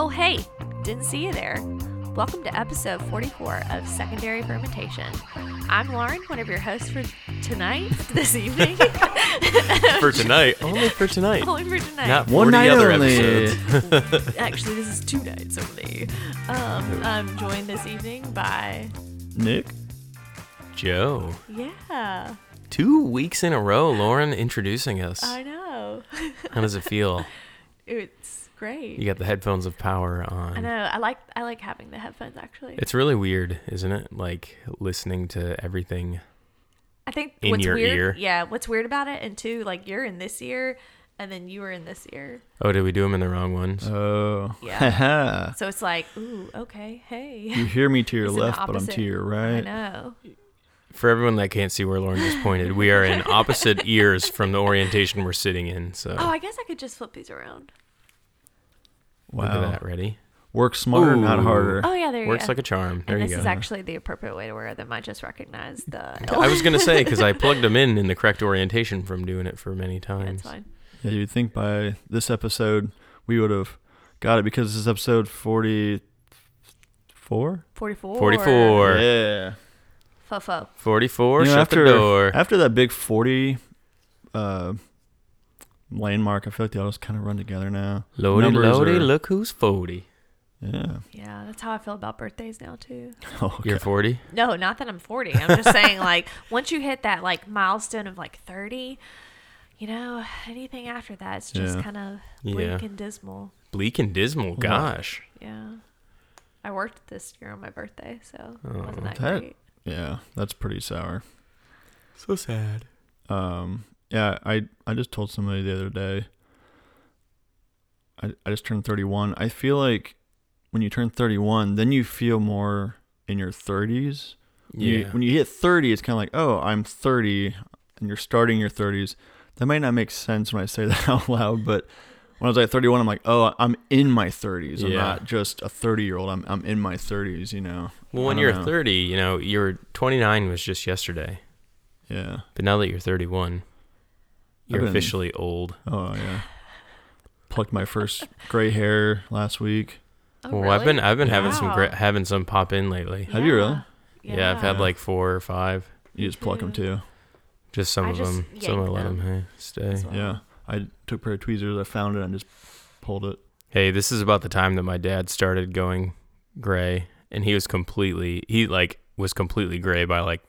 Oh, hey, didn't see you there. Welcome to episode 44 of Secondary Fermentation. I'm Lauren, one of your hosts for tonight, this evening. for tonight, only for tonight. Only for tonight. Not 40 One night other only. episodes. Actually, this is two nights only. Um, I'm joined this evening by, Nick? Joe, yeah, two weeks in a row, Lauren introducing us. I know. How does it feel? it's great. You got the headphones of power on. I know. I like I like having the headphones actually. It's really weird, isn't it? Like listening to everything. I think in what's your weird, ear. yeah, what's weird about it, and two, like you're in this ear, and then you were in this ear, Oh, did we do them in the wrong ones? Oh. Yeah. so it's like, ooh, okay, hey. you hear me to your It's in the left, but I'm to your right. I know. For everyone that can't see where Lauren just pointed, we are in opposite ears from the orientation we're sitting in. So Oh, I guess I could just flip these around. Look at Wow. that. Ready? Work smarter, not harder. Oh yeah, there you Works go. like a charm. There and you this go. is actually the appropriate way to wear them. I just recognize the. I was gonna say because I plugged them in in the correct orientation from doing it for many times. That's fine. Yeah, you'd think by this episode we would have got it because this is episode 44? Forty-four. 44. Yeah. Fofo. 44, You know, shut after, the door. After that big 40 uh, lane mark, I feel like they all just kind of run together now. Lodi, numbers Lodi, are- look who's 40. Yeah. Yeah, that's how I feel about birthdays now too. Oh, okay. You're 40? No, not that I'm 40. I'm just saying, like, once you hit that like milestone of like 30, you know, anything after that, it's just Yeah. kind of bleak Yeah. and dismal. Bleak and dismal, gosh. Yeah. I worked this year on my birthday, so Oh, wasn't that, that- great. Yeah, that's pretty sour. So sad. Um, yeah, I I just told somebody the other day. I I just turned 31. I feel like when you turn 31, then you feel more in your 30s. When you- Yeah. when you hit 30, it's kind of like, oh, I'm 30, and you're starting your 30s. That might not make sense when I say that out loud, but when I was like 31, I'm like, oh, I'm in my 30s. I'm Yeah. not just a 30 year old. I'm I'm in my 30s. You know. well, when you're know. 30, you know, you're 29 was just yesterday. Yeah. But now that you're 31, you're been- officially old. Oh yeah. Plucked my first gray hair last week. Oh, well, really? I've been I've been having some gra- having some pop in lately. Have you really? Yeah. I've had Yeah. like four or five. You just pluck them mm-hmm. too. Just some I of just them. Some I let them them. hey, stay. Well. Yeah. I took a pair of tweezers. I found it and just pulled it. Hey, this is about the time that my dad started going gray, and he was completely he like was completely gray by like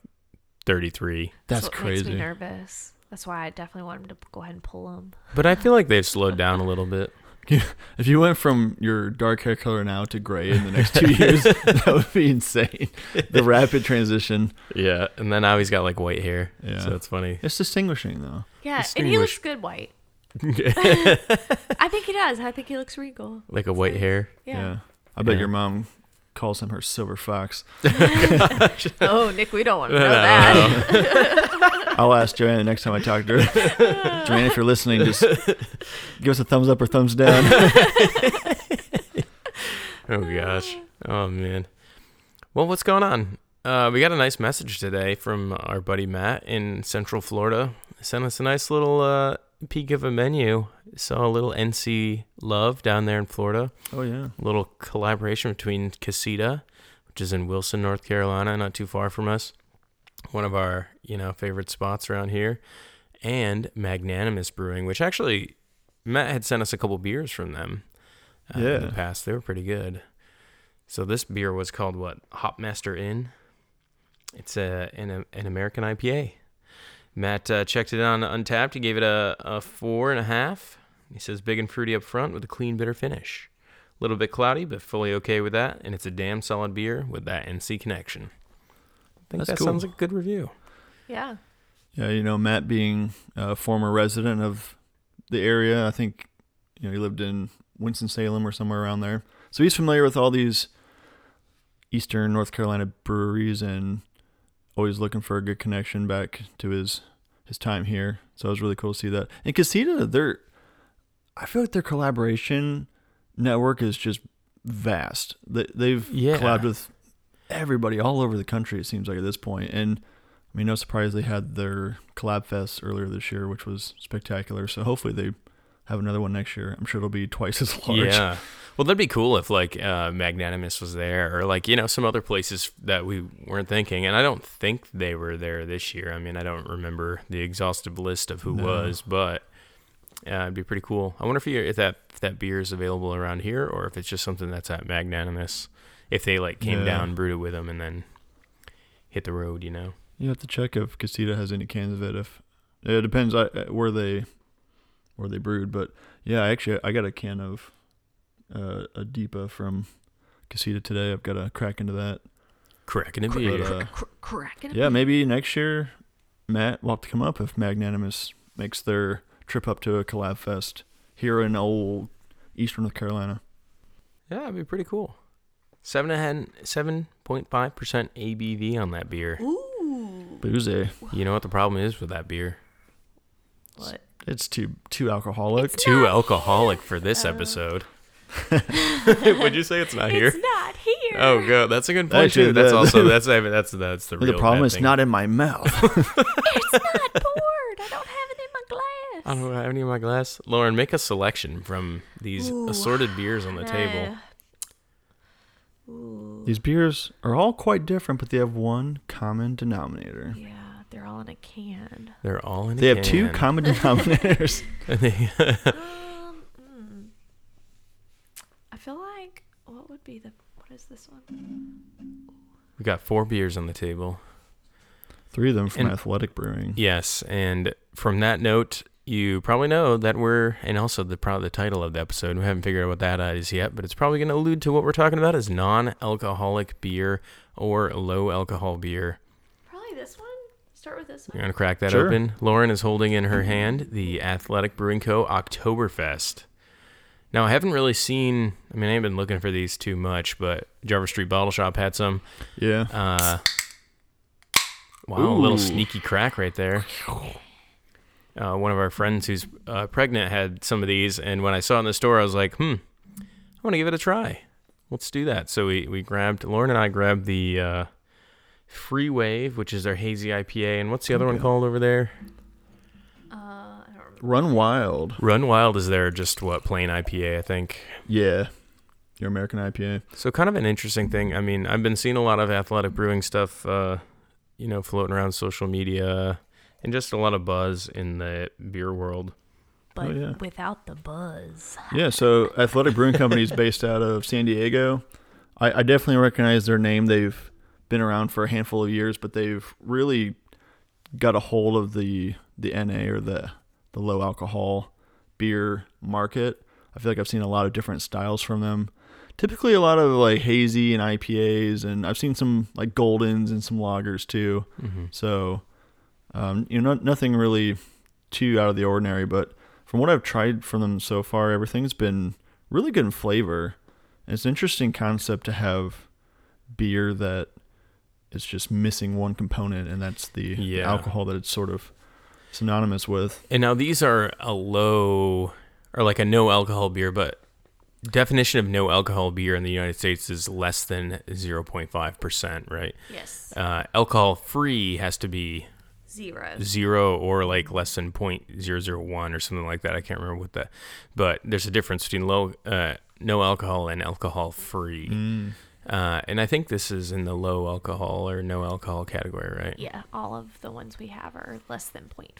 33. That's what Makes me crazy. nervous. That's why I definitely want him to go ahead and pull them. But I feel like they've slowed down a little bit. If you went from your dark hair color now to gray in the next two years, that would be insane. The rapid transition. Yeah, and then now he's got like white hair. Yeah. So it's funny. It's distinguishing though. Yeah, and he looks good white. I think he does. I think he looks regal. like a white hair. Yeah. I bet Yeah. your mom calls him her silver fox. Oh, Nick, we don't want to know that. I'll ask Joanna next time I talk to her. Joanna, if you're listening, just give us a thumbs up or thumbs down. Oh gosh. Oh man. Well, what's going on? Uh, we got a nice message today from our buddy Matt in Central Florida. Sent us a nice little uh, peek of a menu. Saw a little NC Love down there in Florida. Oh yeah. A little collaboration between Casita, which is in Wilson, North Carolina, not too far from us. One of our, you know, favorite spots around here. And Magnanimous Brewing, which actually Matt had sent us a couple beers from them uh, in Yeah. the past. They were pretty good. So this beer was called what? Hopmaster Inn. It's a an, an American IPA. Matt uh, checked it on Untappd. He gave it a, a four and a half. He says big and fruity up front with a clean bitter finish. A little bit cloudy, but fully okay with that. And it's a damn solid beer with that NC connection. I think That's that cool. sounds like a good review. yeah. Yeah, you know, Matt being a former resident of the area, I think, you know, he lived in Winston-Salem or somewhere around there. So he's familiar with all these Eastern North Carolina breweries and always looking for a good connection back to his his time here. So it was really cool to see that. And Casita, they're I feel like their collaboration network is just vast. They, they've Yeah. collabed with everybody all over the country. It seems like at this point, and I mean, no surprise they had their collab fest earlier this year, which was spectacular. So hopefully they have another one next year. I'm sure it'll be twice as large. Yeah. Well, that'd be cool if like uh, Magnanimous was there, or like you know some other places that we weren't thinking. And I don't think they were there this year. I mean, I don't remember the exhaustive list of who No. was, but yeah, it'd be pretty cool. I wonder if you if that if that beer is available around here, or if it's just something that's at Magnanimous. If they like came Yeah. down, brewed it with them, and then hit the road, you know. You have to check if Casita has any cans of it. If it depends uh, where they where they brewed, but yeah, actually I got a can of uh, a DIPA from Casita today. I've got to crack into that. Cracking a But, beer. uh, Cr- cracking. a Yeah, maybe next year, Matt will have to come up if Magnanimous makes their trip up to a collab fest here in old Eastern North Carolina. Yeah, it'd be pretty cool. Seven and seven point five percent ABV on that beer. Ooh. Boozy. You know what the problem is with that beer? What? It's too too alcoholic. It's Too not alcoholic for this Oh. episode. Would you say it's not here? It's not here. Oh, good. That's a good point Actually, too. That's also that's that's that's the real the problem bad is thing. not in my mouth. It's not poured. I don't have it in my glass. I don't have any in my glass. Lauren, make a selection from these Ooh. assorted beers on the table. Uh, Ooh. These beers are all quite different, but they have one common denominator. Yeah, they're all in a can. They're all in. a They have two common denominators. They- um, mm. I feel like what would be the what is this one? we got four beers on the table. Three of them from And- Athletic Brewing. Yes, and from that note, you probably know that we're, and also the probably the title of the episode. We haven't figured out what that is yet, but it's probably going to allude to what we're talking about: is non-alcoholic beer or low-alcohol beer. Probably this one. Start with this one. You're gonna crack that Sure. open. Lauren is holding in her hand the Athletic Brewing Co. Oktoberfest. Now I haven't really seen. I mean, I haven't been looking for these too much, but Jarvis Street Bottle Shop had some. Yeah. Uh, wow, a little sneaky crack right there. Uh, one of our friends who's uh, pregnant had some of these, and when I saw it in the store, I was like, "Hmm, I want to give it a try. Let's do that." So we we grabbed Lauren and I grabbed the uh, Free Wave, which is our hazy IPA, and what's the other one called over there? Uh, I don't remember. Run Wild. Run Wild is their just what plain IPA, I think. Yeah. Your American IPA. So kind of an interesting thing. I mean, I've been seeing a lot of athletic brewing stuff, uh, you know, floating around social media, and just a lot of buzz in the beer world. But Oh, yeah. without the buzz. Yeah, so Athletic Brewing Company is based out of San Diego. I, I definitely recognize their name. They've been around for a handful of years, but they've really got a hold of the the NA or the the low alcohol beer market. I feel like I've seen a lot of different styles from them. Typically, a lot of like hazy and IPAs, and I've seen some like goldens and some lagers too. Mm-hmm. So, um, you know, nothing really too out of the ordinary. But from what I've tried from them so far, everything's been really good in flavor. And it's an interesting concept to have beer that is just missing one component, and that's the Yeah. alcohol that it's sort of synonymous with. And now these are a low or like a no alcohol beer, but definition of no alcohol beer in the United States is less than 0.5%, right? Yes. Uh, alcohol free has to be Zero. zero or like less than 0.001 or something like that. I can't remember what that, but there's a difference between low, uh, no alcohol and alcohol free. Mm. Uh, and I think this is in the low alcohol or no alcohol category, right? Yeah, all of the ones we have are less than 0.5%.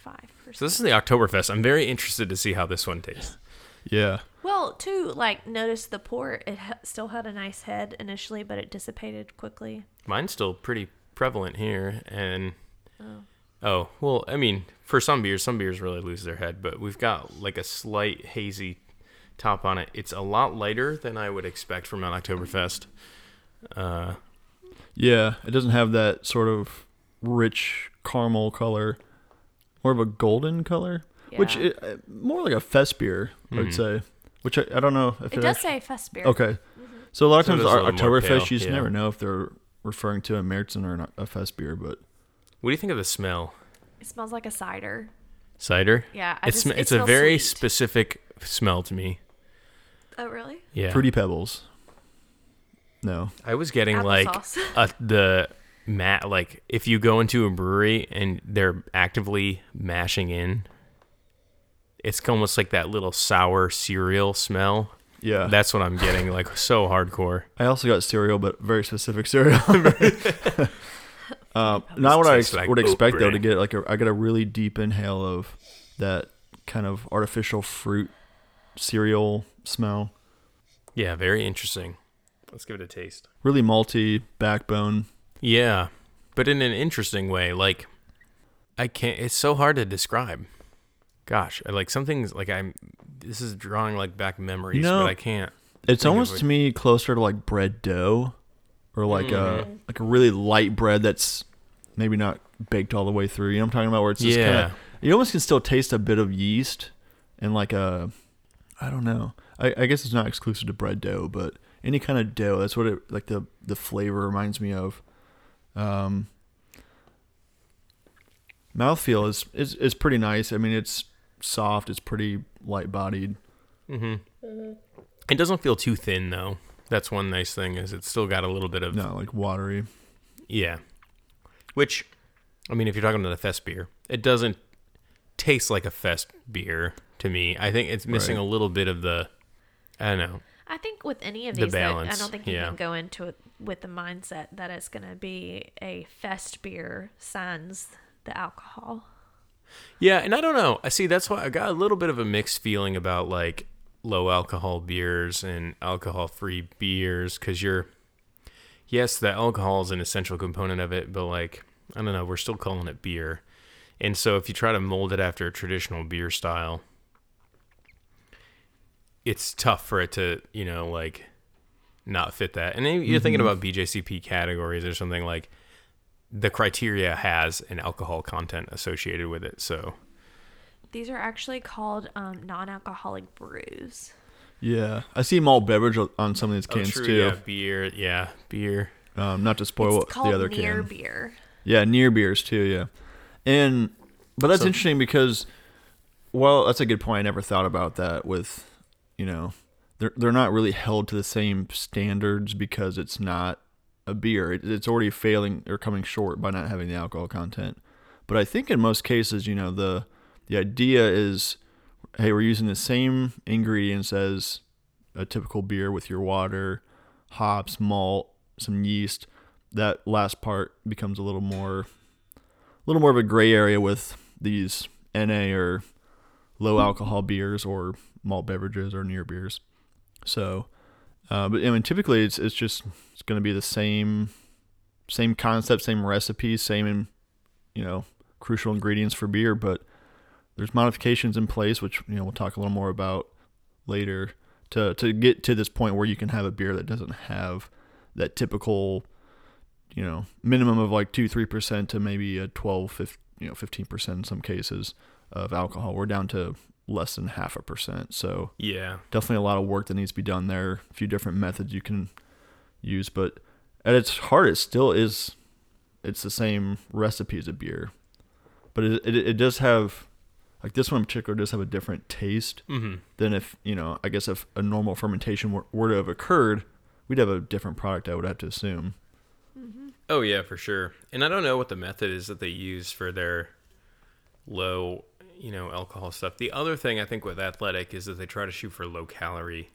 So this is the Oktoberfest. I'm very interested to see how this one tastes. Yeah. Well, too, like, notice the port. It ha- still had a nice head initially, but it dissipated quickly. Mine's still pretty prevalent here, and Oh. Oh well, I mean, for some beers, some beers really lose their head, but we've got like a slight hazy top on it. It's a lot lighter than I would expect from an Oktoberfest. Uh, Yeah. It doesn't have that sort of rich caramel color, more of a golden color, which Yeah. it, uh, more like a fest beer, I would Mhm. say. Which I, I don't know if It it, does actually- say fest beer. Okay. So a lot of So times is a our little more pale, Oktoberfest, you just yeah. never know if they're referring to a Märzen or not a fest beer, but what do you think of the smell? It smells like a cider. Cider. Yeah, I It's just, sm- it it's a very sweet. specific smell to me. Oh, really? Yeah. Fruity Pebbles. No. I was getting like Applesauce. uh, the mat like if you go into a brewery and they're actively mashing in it's almost like that little sour cereal smell. Yeah. That's what I'm getting, like so hardcore. I also got cereal, but very specific cereal. um, not what I ex- like would oat expect though to get like a, I get a really deep inhale of that kind of artificial fruit cereal smell. Yeah, very interesting. Let's give it a taste. Really malty backbone. Yeah, but in an interesting way. Like, I can't. It's so hard to describe. Gosh, I like something's. Like I'm. This is drawing like back memories, know, but I can't. It's almost it. to me closer to like bread dough, or like a like a really light bread that's maybe not baked all the way through. You know what I'm talking about? Where it's just Yeah. kind of you almost can still taste a bit of yeast and like a I don't know. I, I guess it's not exclusive to bread dough, but any kind of dough. That's what it like the the flavor reminds me of. Um, mouthfeel is, is is pretty nice. I mean, it's soft. It's pretty light bodied. Mm-hmm. It doesn't feel too thin though. That's one nice thing is it's still got a little bit of Not like watery. yeah. Which, I mean, if you're talking about a fest beer, it doesn't taste like a fest beer to me. I think it's missing Right. a little bit of the. I don't know. I think with any of The these, that I don't think you yeah. can go into it with the mindset that it's going to be a fest beer sans the alcohol. Yeah, and I don't know. I see. That's why I got a little bit of a mixed feeling about like low alcohol beers and alcohol free beers because you're, yes, the alcohol is an essential component of it, but like I don't know, we're still calling it beer, and so if you try to mold it after a traditional beer style, it's tough for it to you know like not fit that. And then you're thinking mm-hmm. about BJCP categories or something like the criteria has an alcohol content associated with it. So These are actually called um, non-alcoholic brews. Yeah, I see malt beverage on some of these cans too. Yeah, beer. Yeah, beer. Um, not to spoil it's what the other near can. beer. Yeah, near beers too. Yeah, and but that's So- interesting because, well, that's a good point. I never thought about that. With, you know, they're they're not really held to the same standards because it's not a beer. It, it's already failing or coming short by not having the alcohol content. But I think in most cases, you know, the the idea is, hey, we're using the same ingredients as a typical beer with your water, hops, malt, some yeast. That last part becomes a little more, a little more of a gray area with these NA or low alcohol beers or malt beverages or near beers. So, uh, but I mean, typically it's it's just it's going to be the same, same concept, same recipe, same, you know, crucial ingredients for beer, but there's modifications in place, which you know we'll talk a little more about later to to get to this point where you can have a beer that doesn't have that typical, you know, minimum of like two three percent to maybe a 12, 15, you know, fifteen percent in some cases of alcohol. We're down to less than half a percent, so Yeah. definitely a lot of work that needs to be done there. A few different methods you can use, but at its heart, it still is. It's the same recipe as a beer, but it it, it does have, like this one in particular, does have a different taste Mm-hmm. than if you know. I guess if a normal fermentation were, were to have occurred, we'd have a different product. I would have to assume. Oh yeah, for sure. And I don't know what the method is that they use for their low, you know, alcohol stuff. The other thing I think with athletic is that they try to shoot for low calorie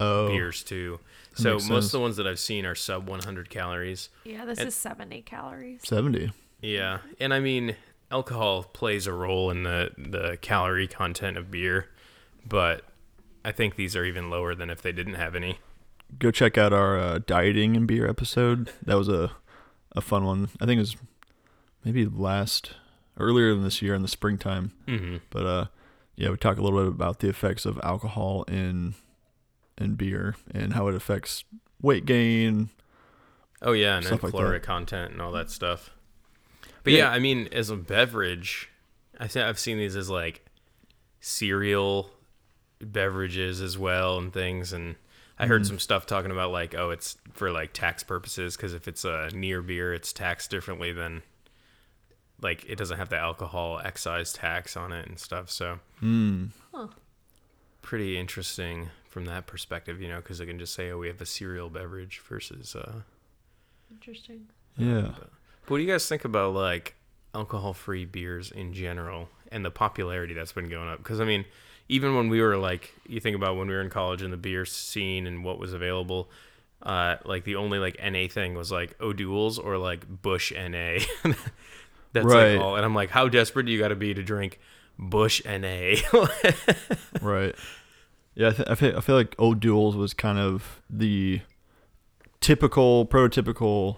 Oh, beers too. So most makes of the ones that I've seen are sub 100 calories. Yeah, this And- is 70 calories. 70. Yeah, and I mean, alcohol plays a role in the the calorie content of beer, but I think these are even lower than if they didn't have any. Go check out our uh, dieting and beer episode. That was a a fun one. I think it was maybe last earlier than this year in the springtime. Mm-hmm. But uh, yeah, we talk a little bit about the effects of alcohol in in beer and how it affects weight gain. Oh yeah, and then Stuff like caloric that. content and all that stuff. But Yeah. yeah, I mean, as a beverage, I think I've seen these as like cereal beverages as well and things. And I heard Mm-hmm. some stuff talking about like, oh, it's for like tax purposes because if it's a near beer, it's taxed differently than like it doesn't have the alcohol excise tax on it and stuff. So Mm. pretty interesting from that perspective, you know, because they can just say, oh, we have a cereal beverage versus. uh Interesting. Yeah. But what do you guys think about like alcohol-free beers in general and the popularity that's been going up. Because I mean, even when we were like, you think about when we were in college and the beer scene and what was available. Uh, like the only like NA thing was like O'Doul's or like Busch NA. That's Right. like all, and I'm like, how desperate do you got to be to drink Busch NA? Right. Yeah, I, th- I feel I feel like O'Doul's was kind of the typical, prototypical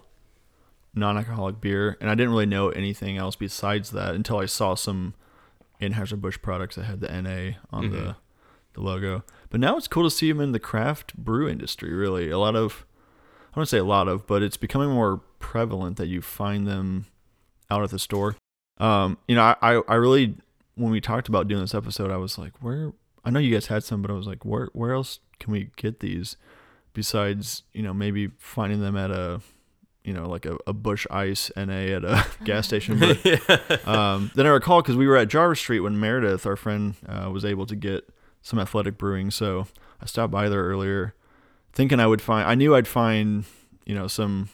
non-alcoholic beer, and I didn't really know anything else besides that until I saw some Anheuser Busch products that had the NA on the the logo. But now it's cool to see them in the craft brew industry. Really, a lot of I don't say a lot of, but it's becoming more prevalent that you find them out at the store. Um, you know, I, I, I really when we talked about doing this episode, I was like, where I know you guys had some, but I was like, where where else can we get these besides, you know, maybe finding them at a you know, like a, a Busch Ice NA at a gas station. But um, then I recall because we were at Jarvis Street when Meredith, our friend, uh, was able to get some athletic brewing. So I stopped by there earlier, thinking I would find. I knew I'd find, you know, some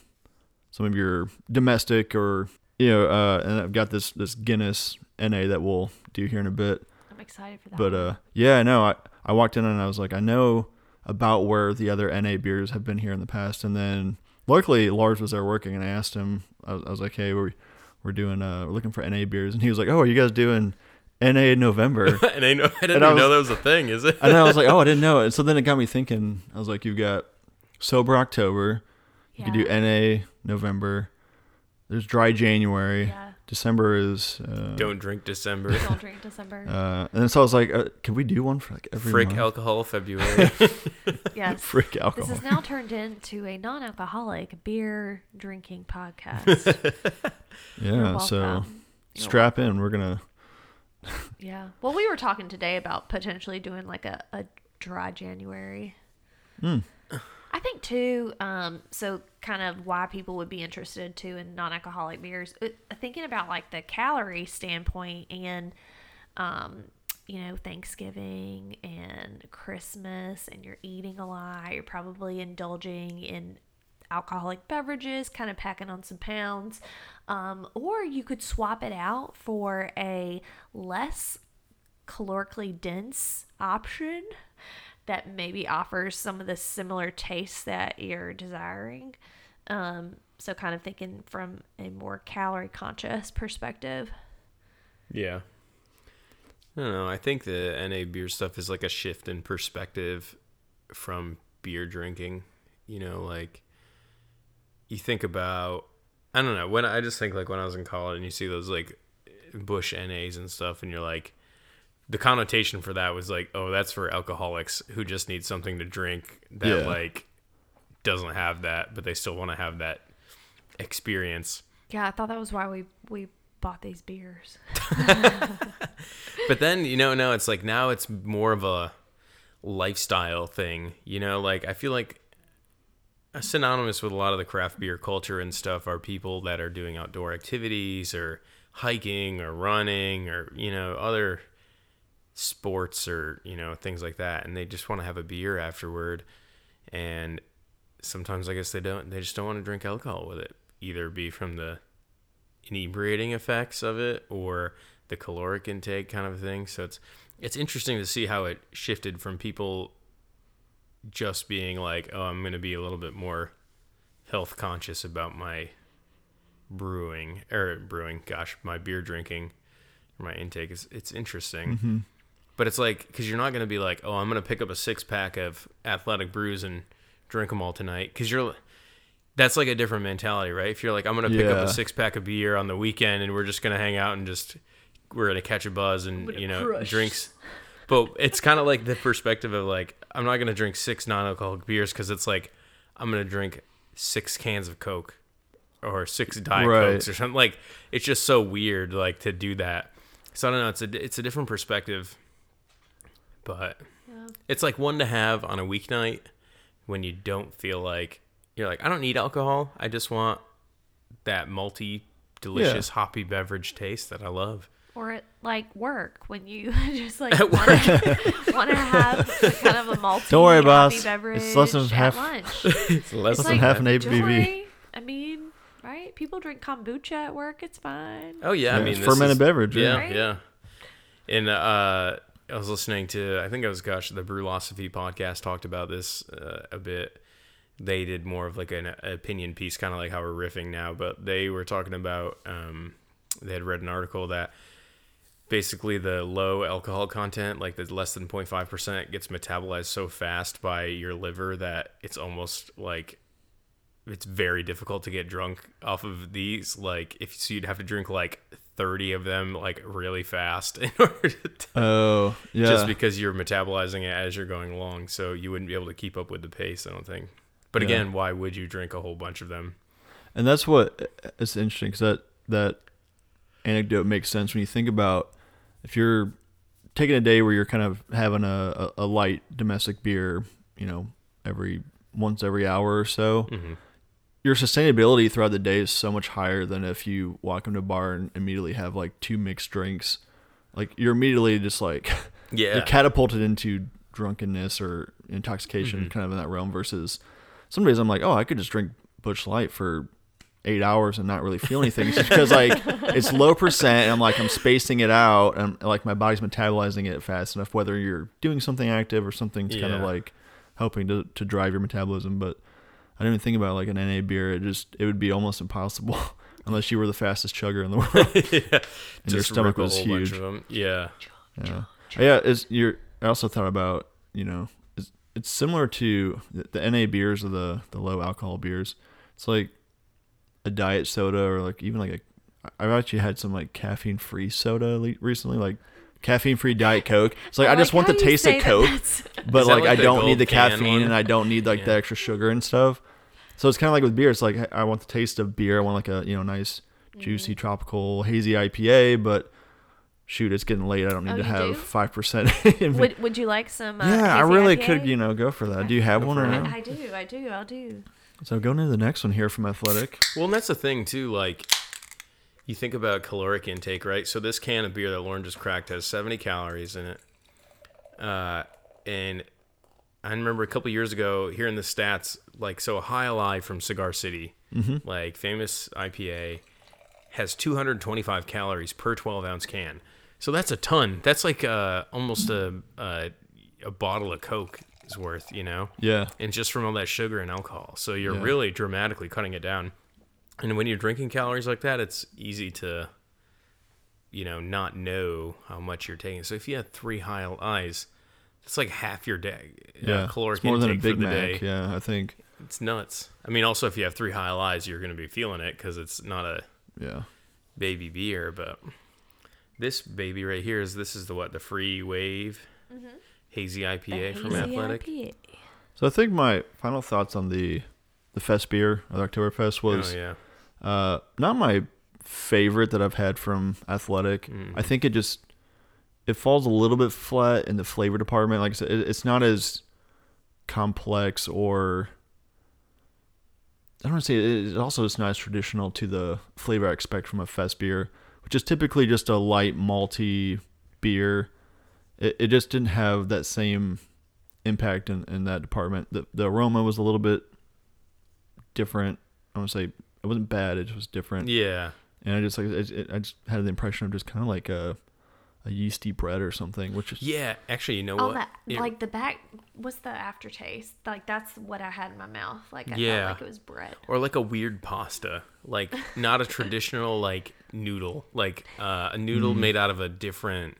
some of your domestic or you know, uh, and I've got this this Guinness NA that we'll do here in a bit. I'm excited for that. But uh, yeah, no, I I walked in and I was like, I know about where the other NA beers have been here in the past, and then luckily Lars was there working, and I asked him, I was, I was like, hey, we're we're doing uh, we're looking for NA beers, and he was like, oh, are you guys doing NA in November? and I know I didn't And I even know that was a thing, is it? and I was like, oh, I didn't know it. So then it got me thinking. I was like, you've got sober October, you could do NA November. There's dry January. yeah. December is uh, Don't drink December. Don't drink December. Uh, and so I was like, uh, can we do one for like every Frick month? alcohol February. yes. Frick alcohol. This alcohol. has now turned into a non-alcoholic beer drinking podcast. Yeah, so. You're strap in. We're gonna. Yeah. Well, we were talking today about potentially doing like a, a dry January. Mm. I think too. Um, so kind of why people would be interested too in non-alcoholic beers. Uh, thinking about like the calorie standpoint and, um, you know, Thanksgiving and Christmas, and you're eating a lot. You're probably indulging in alcoholic beverages, kind of packing on some pounds. Um, or you could swap it out for a less calorically dense option that maybe offers some of the similar tastes that you're desiring. Um, so, kind of thinking from a more calorie conscious perspective. Yeah. I don't know. I think the NA beer stuff is like a shift in perspective from beer drinking. You know, like you think about I don't know, when I just think like when I was in college and you see those like Busch NAs and stuff and you're like the connotation for that was like, oh, that's for alcoholics who just need something to drink that Yeah. like doesn't have that, but they still want to have that experience. Yeah, I thought that was why we, we bought these beers. But then, you know, now it's like now it's more of a lifestyle thing. You know, like I feel like synonymous with a lot of the craft beer culture and stuff are people that are doing outdoor activities or hiking or running or, you know, other sports or, you know, things like that. And they just want to have a beer afterward. And sometimes I guess they don't, they just don't want to drink alcohol with it, either be from the inebriating effects of it or the caloric intake kind of thing. So it's it's interesting to see how it shifted from people just being like, "Oh, I'm going to be a little bit more health conscious about my brewing or brewing, gosh, my beer drinking, my intake is it's interesting." Mm-hmm. But it's like cuz you're not going to be like, "Oh, I'm going to pick up a six pack of athletic brews and drink them all tonight" cuz you're that's like a different mentality, right? If you're like, I'm gonna pick up a six pack of beer on the weekend and we're just gonna hang out and just we're gonna catch a buzz and you know crush. drinks. But it's kind of like the perspective of like I'm not gonna drink six non-alcoholic beers because it's like I'm gonna drink six cans of Coke or six Diet Right. Cokes or something. Like it's just so weird like to do that. So I don't know. It's a it's a different perspective, but Yeah. it's like one to have on a weeknight when you don't feel like you're like I don't need alcohol. I just want that multi delicious hoppy beverage taste that I love. Or at like work when you just like At want to have kind of a multi Don't worry, happy boss. beverage It's less than at half- lunch. It's less It's than like half an ABV. I mean, right? People drink kombucha at work. It's fine. Oh yeah, I mean it's fermented is- beverage, Yeah, Right? yeah. And uh, I was listening to, I think it was Gosh, the Brulosophy podcast talked about this uh, a bit. They did more of like an opinion piece, kind of like how we're riffing now, but they were talking about, um, they had read an article that basically the low alcohol content, like the less than 0.5%, gets metabolized so fast by your liver that it's almost like it's very difficult to get drunk off of these. Like, if so, you'd have to drink like 30 of them like really fast in order to. Oh, yeah. Just because you're metabolizing it as you're going along, so you wouldn't be able to keep up with the pace. I don't think. But Yeah. again, why would you drink a whole bunch of them? And that's what it's interesting because that that anecdote makes sense when you think about if you're taking a day where you're kind of having a, a, a light domestic beer, you know, every once every hour or so, hmm your sustainability throughout the day is so much higher than if you walk into a bar and immediately have like two mixed drinks. Like you're immediately just like Yeah. you're catapulted into drunkenness or intoxication Mhm. kind of in that realm versus some days I'm like, oh, I could just drink Busch Light for eight hours and not really feel anything. Just because like it's low percent and I'm like I'm spacing it out and like my body's metabolizing it fast enough, whether you're doing something active or something's to kind of like helping to, to drive your metabolism. But I didn't even think about like an NA beer. It just it would be almost impossible unless you were the fastest chugger in the world. yeah. And your stomach was huge. Yeah. Yeah, yeah. It's you're. I also thought about you know it's, it's similar to the, the NA beers or the the low alcohol beers. It's like a diet soda or like even like a. I've actually had some like caffeine free soda le- recently, like caffeine free diet coke. It's like I, just want the taste of say that Coke, but like, like I don't need the caffeine one? and I don't need like the extra sugar and stuff. So it's kind of like with beer. It's like I want the taste of beer. I want like a you know nice juicy Mm. tropical hazy IPA, but shoot, it's getting late. I don't need Oh, to have five percent. Would, would you like some? Uh, yeah, I really IPA? could you know go for that. Do you have Go one for or no? I, I do. I do. I'll do. So going into the next one here from Athletic. Well, and that's the thing too. Like, you think about caloric intake, right? So this can of beer that Lauren just cracked has 70 calories in it. Uh, and I remember a couple years ago hearing the stats. Like, so a Jai Alai from Cigar City, like famous IPA, has 225 calories per 12 ounce can. So that's a ton. That's like uh, almost a, a a bottle of Coke is worth, you know Yeah, and just from all that sugar and alcohol. So you're Yeah. really dramatically cutting it down. And when you're drinking calories like that, it's easy to, you know, not know how much you're taking. So if you had three Jai Alais, it's like half your day. uh, yeah. caloric it's more than a intake Big for the Mac. day. Yeah, I think. It's nuts. I mean, also if you have three Jai Alais, you're going to be feeling it because it's not a Yeah, baby beer. But this baby right here is this is the what the free wave hazy IPA The from hazy Athletic. IPA. so I think my final thoughts on the the Fest beer, or the Oktoberfest, was oh yeah. Uh, not my favorite that I've had from Athletic. Mm. I think it just it falls a little bit flat in the flavor department. Like I said, it, it's not as complex or I don't want to say it, it also is not as traditional to the flavor I expect from a fest beer, which is typically just a light malty beer. It, it just didn't have that same impact in, in that department. The the aroma was a little bit different. I want to say it wasn't bad. It just was different. Yeah. And I just like it, it, I just had the impression of just kind of like a a yeasty bread or something, which is Yeah, actually, you know All what? that, It- like the back, what's the aftertaste? Like that's what I had in my mouth. Like I Yeah. felt like it was bread. or like a weird pasta, like not a traditional like noodle, like uh, a noodle Mm-hmm. made out of a different,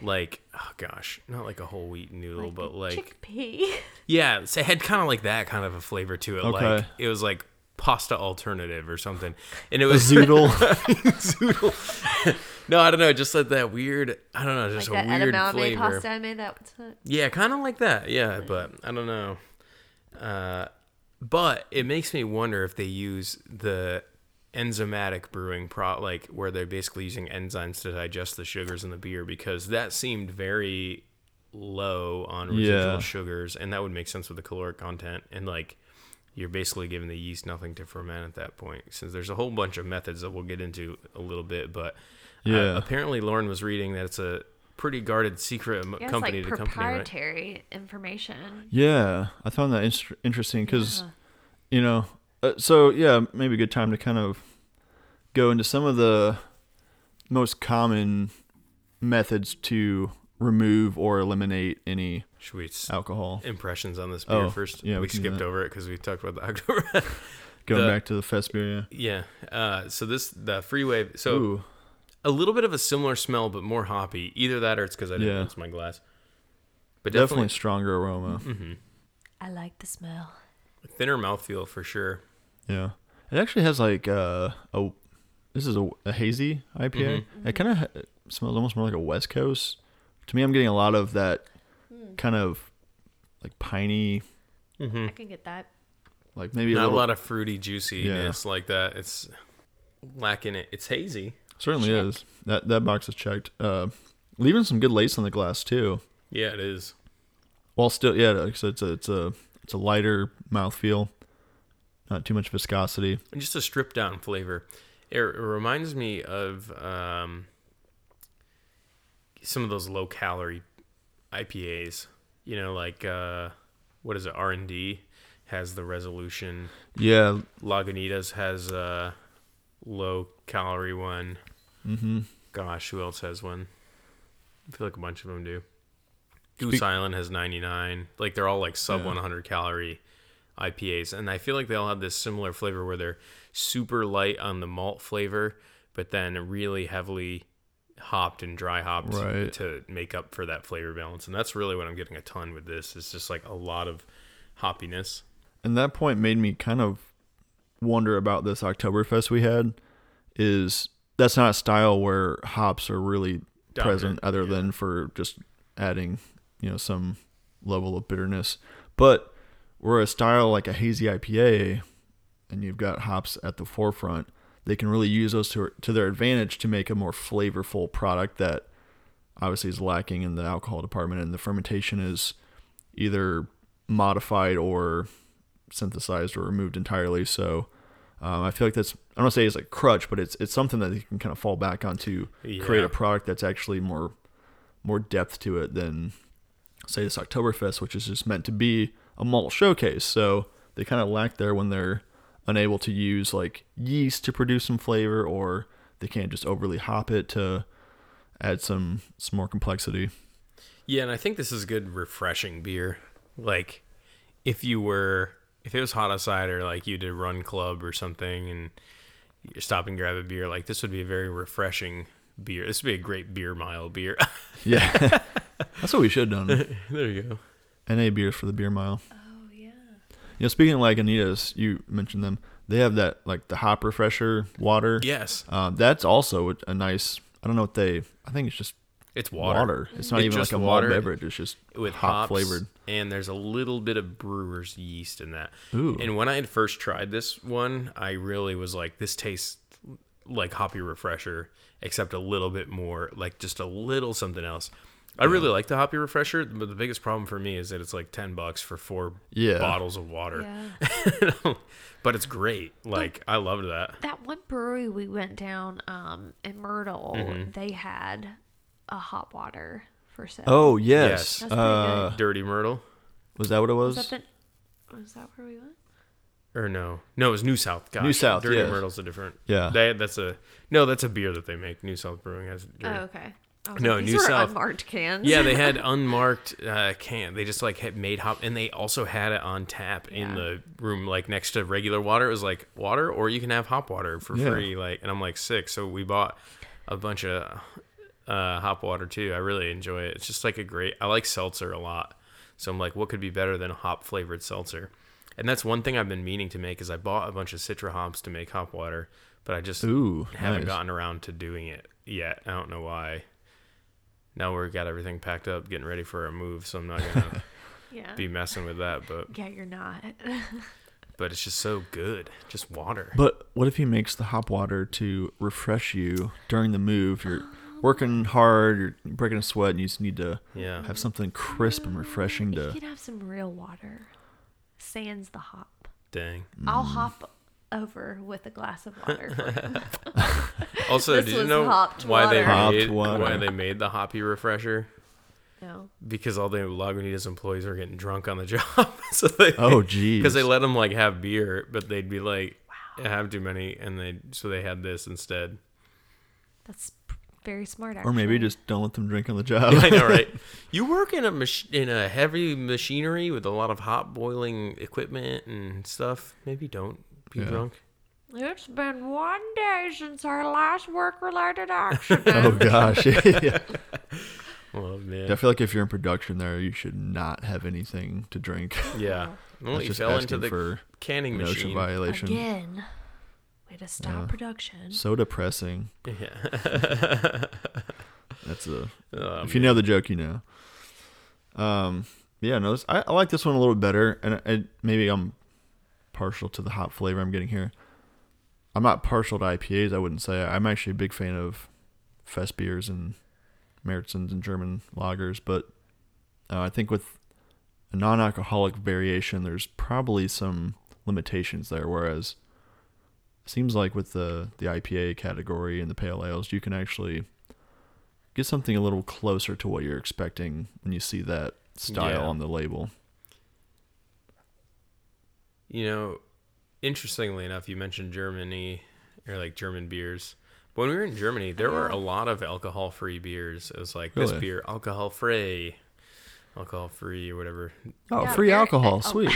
like oh gosh, not like a whole wheat noodle, Like but like chickpea. yeah, so it had kind of like that kind of a flavor to it. Like it was like pasta alternative or something, and it was zoodle. zoodle. no, I don't know, just like that weird. I don't know, like just that a weird edamame flavor. pasta I made. That Yeah, kind of like that. Yeah, but I don't know. Uh, but it makes me wonder if they use the enzymatic brewing pro like where they're basically using enzymes to digest the sugars in the beer because that seemed very low on residual Yeah. sugars and that would make sense with the caloric content and like you're basically giving the yeast nothing to ferment at that point since there's a whole bunch of methods that we'll get into a little bit but uh, apparently Lauren was reading that it's a pretty guarded secret am- yeah, it's company like to company right proprietary information. yeah, I found that inter- interesting because Yeah. you know, uh, so yeah, maybe a good time to kind of go into some of the most common methods to remove or eliminate any Should we alcohol. impressions on this beer Oh, first? yeah, we, we skipped over it because we talked about the October. Going the- back to the fest beer, yeah. Uh, so this the Free Wave. yeah. So Ooh, a little bit of a similar smell, but more hoppy. Either that or it's because I didn't Yeah. rinse my glass. But definitely definitely, stronger aroma. Mm-hmm. I like the smell. thinner mouthfeel for sure. Yeah, it actually has like uh, a. This is a, a hazy IPA. Mm-hmm. It kind of ha- smells almost more like a West Coast. To me, I'm getting a lot of that kind of like piney, Mm-hmm. I can get that. like maybe Not a a, lot of fruity juiciness like that. It's lacking it. It's hazy. certainly Check. is that that box is checked. Uh, leaving some good lace on the glass too. Yeah, it is. While still, yeah, like I it's a it's a it's a lighter mouthfeel, not too much viscosity. And just a stripped down flavor. It, it reminds me of um, some of those low calorie IPAs. You know, like uh, what is it? R and D has the resolution. Yeah. Lagunitas has a low calorie one. Mm-hmm. Gosh, who else has one? I feel like a bunch of them do. Goose Island has 99. Like they're all like sub Yeah. 100 calorie IPAs, and I feel like they all have this similar flavor where they're super light on the malt flavor, but then really heavily hopped and dry hopped Right. to make up for that flavor balance. And that's really what I'm getting a ton with this. It's just like a lot of hoppiness. And that point made me kind of wonder about this Oktoberfest we had. Is that's not a style where hops are really present, other yeah. than for just adding, you know, some level of bitterness. But where a style like a hazy IPA, and you've got hops at the forefront, they can really use those to to their advantage to make a more flavorful product that obviously is lacking in the alcohol department, and the fermentation is either modified or synthesized or removed entirely. So um, I feel like that's I don't say it's like crutch, but it's it's something that you can kind of fall back on to create a product that's actually more more depth to it than say this Oktoberfest, which is just meant to be a malt showcase. So they kind of lack there when they're unable to use like yeast to produce some flavor, or they can't just overly hop it to add some some more complexity. Yeah, and I think this is good refreshing beer. Like if you were if it was hot outside or like you did run club or something and you stop and grab a beer, like this would be a very refreshing beer. This would be a great beer mile beer. Yeah, that's what we should have done. there you go. NA beers for the beer mile. You know, speaking of Lagunitas, you mentioned them. They have that like the hop refresher water. Yes. Um, that's also a, nice. I don't know what they. I think it's just It's water. water. It's not It's even like a water beverage. It's just with hop hops flavored. and there's a little bit of brewer's yeast in that. Ooh. And when I had first tried this one, I really was like, this tastes like hoppy refresher, except a little bit more, like just a little something else. I really like the hoppy refresher, but the biggest problem for me is that it's like ten bucks for four Yeah. bottles of water. Yeah. but it's great. Like I loved that. that one brewery we went down um in Myrtle, Mm-hmm. they had a hot water for sale. Oh yes. Yes. That's pretty Uh, Dirty Myrtle, was that what it was? was that the, was that where we went? or no? No, it was New South. Gosh, New South, Dirty yes. Myrtle's a different. Yeah. They, that's a no. That's a beer that they make. New South Brewing has. Dirty. Oh, okay. I was No, these New were South. unmarked cans. Yeah, they had unmarked uh, can. They just like had made hop, and they also had it on tap in the room, like next to regular water. It was like water, or you can have hop water for Yeah. free. Like, and I'm like sick, so we bought a bunch of uh, hop water too. I really enjoy it. It's just like a great. I like seltzer a lot, so I'm like, what could be better than a hop flavored seltzer? And that's one thing I've been meaning to make is I bought a bunch of citra hops to make hop water, but I just Ooh, haven't nice. gotten around to doing it yet. I don't know why. Now we've got everything packed up, getting ready for a move, so I'm not gonna yeah. be messing with that. But Yeah, you're not. but it's just so good, just water. But what if he makes the hop water to refresh you during the move? You're working hard, you're breaking a sweat, and you just need to Yeah, have something crisp and refreshing you to. can have some real water. Sands the hop. dang. I'll Mm. hop over with a glass of water. Also, This did you know hopped why they. Hopped made water. why they made the hoppy refresher? no. Because all the Lagunitas employees were getting drunk on the job, so they Oh, geez. because they let them like have beer, but they'd be like have too many, and they so they had this instead. That's very smart. Or maybe just don't let them drink on the job. I know, right? You work in a mach- in a heavy machinery with a lot of hot boiling equipment and stuff. Maybe don't be Yeah. drunk. It's been one day since our last work-related accident. oh gosh. yeah. Oh man. I feel like if you're in production there, you should not have anything to drink. yeah. Well, That's you just fell into the for canning an OSHA machine. violation. Again, way to stop Yeah. production. So depressing. Yeah. That's a Oh, if you know the joke, you know. Um, yeah, no, this, I, I like this one a little better, and I, maybe I'm partial to the hop flavor I'm getting here. I'm not partial to IPAs. I wouldn't say I'm actually a big fan of fest beers and Märzens and German lagers, but uh, I think with a non-alcoholic variation, there's probably some limitations there. Whereas, it seems like with the the IPA category and the pale ales, you can actually get something a little closer to what you're expecting when you see that style Yeah. on the label. You know, interestingly enough, you mentioned Germany or like German beers. But When we were in Germany, there were a lot of alcohol-free beers. It was like this beer alcohol-free, alcohol-free or whatever. Oh, Yeah, free alcohol, oh. sweet.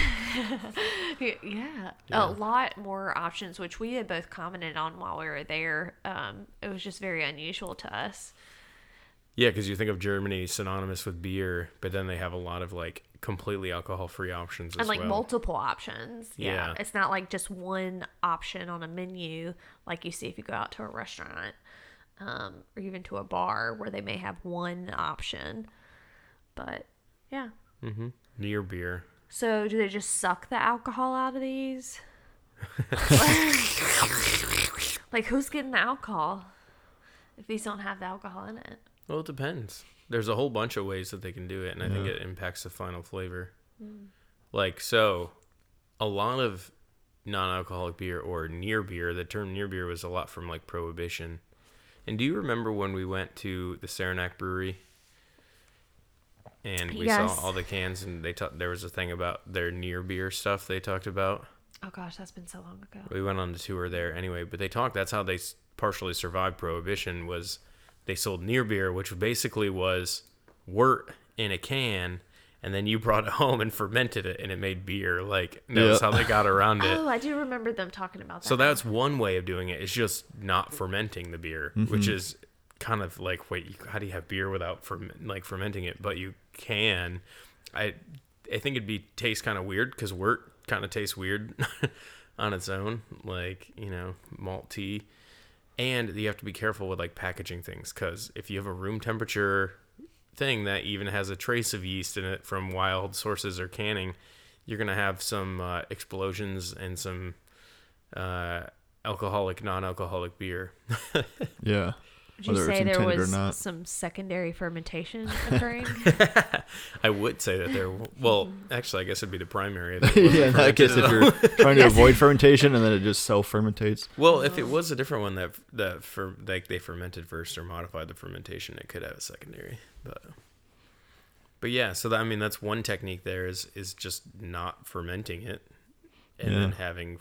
yeah, Yeah. a lot more options, which we had both commented on while we were there. Um, it was just very unusual to us. Yeah, because you think of Germany synonymous with beer, but then they have a lot of like completely alcohol-free options as and like well. multiple options. Yeah. Yeah. It's not like just one option on a menu like you see if you go out to a restaurant um, or even to a bar where they may have one option. But yeah. mm-hmm. Near beer. So do they just suck the alcohol out of these? like who's getting the alcohol if these don't have the alcohol in it? Well, it depends. There's a whole bunch of ways that they can do it, and I think it impacts the final flavor. Mm. Like, so a lot of non alcoholic beer or near beer, the term near beer was a lot from like Prohibition. And do you remember when we went to the Saranac Brewery? And we Yes. saw all the cans, and they talked. There was a thing about their near beer stuff they talked about. Oh gosh, that's been so long ago. We went on the tour there anyway, but they talked. That's how they partially survived Prohibition. Was they sold near beer, which basically was wort in a can, and then you brought it home and fermented it, and it made beer. Like that's Yeah. how they got around it. Oh, I do remember them talking about that. So that's one way of doing it. It's just not fermenting the beer, mm-hmm. which is kind of like wait, you, how do you have beer without ferment, like fermenting it? But you can. I I think it'd be taste kind of weird because wort kind of tastes weird on its own, like you know malt tea. And you have to be careful with like packaging things because if you have a room temperature thing that even has a trace of yeast in it from wild sources or canning, you're gonna have some uh, explosions and some uh, alcoholic, non-alcoholic beer. Yeah. Would you whether it's say there was some secondary fermentation occurring? I would say that there. Well, mm-hmm. actually, I guess it'd be the primary. if it yeah, wasn't in that case, if you're trying to avoid fermentation and then it just self fermentates. Well, if it oh. was a different one that that for like they fermented first or modified the fermentation, it could have a secondary. But but yeah, so that, I mean that's one technique. There is is just not fermenting it and then Yeah. having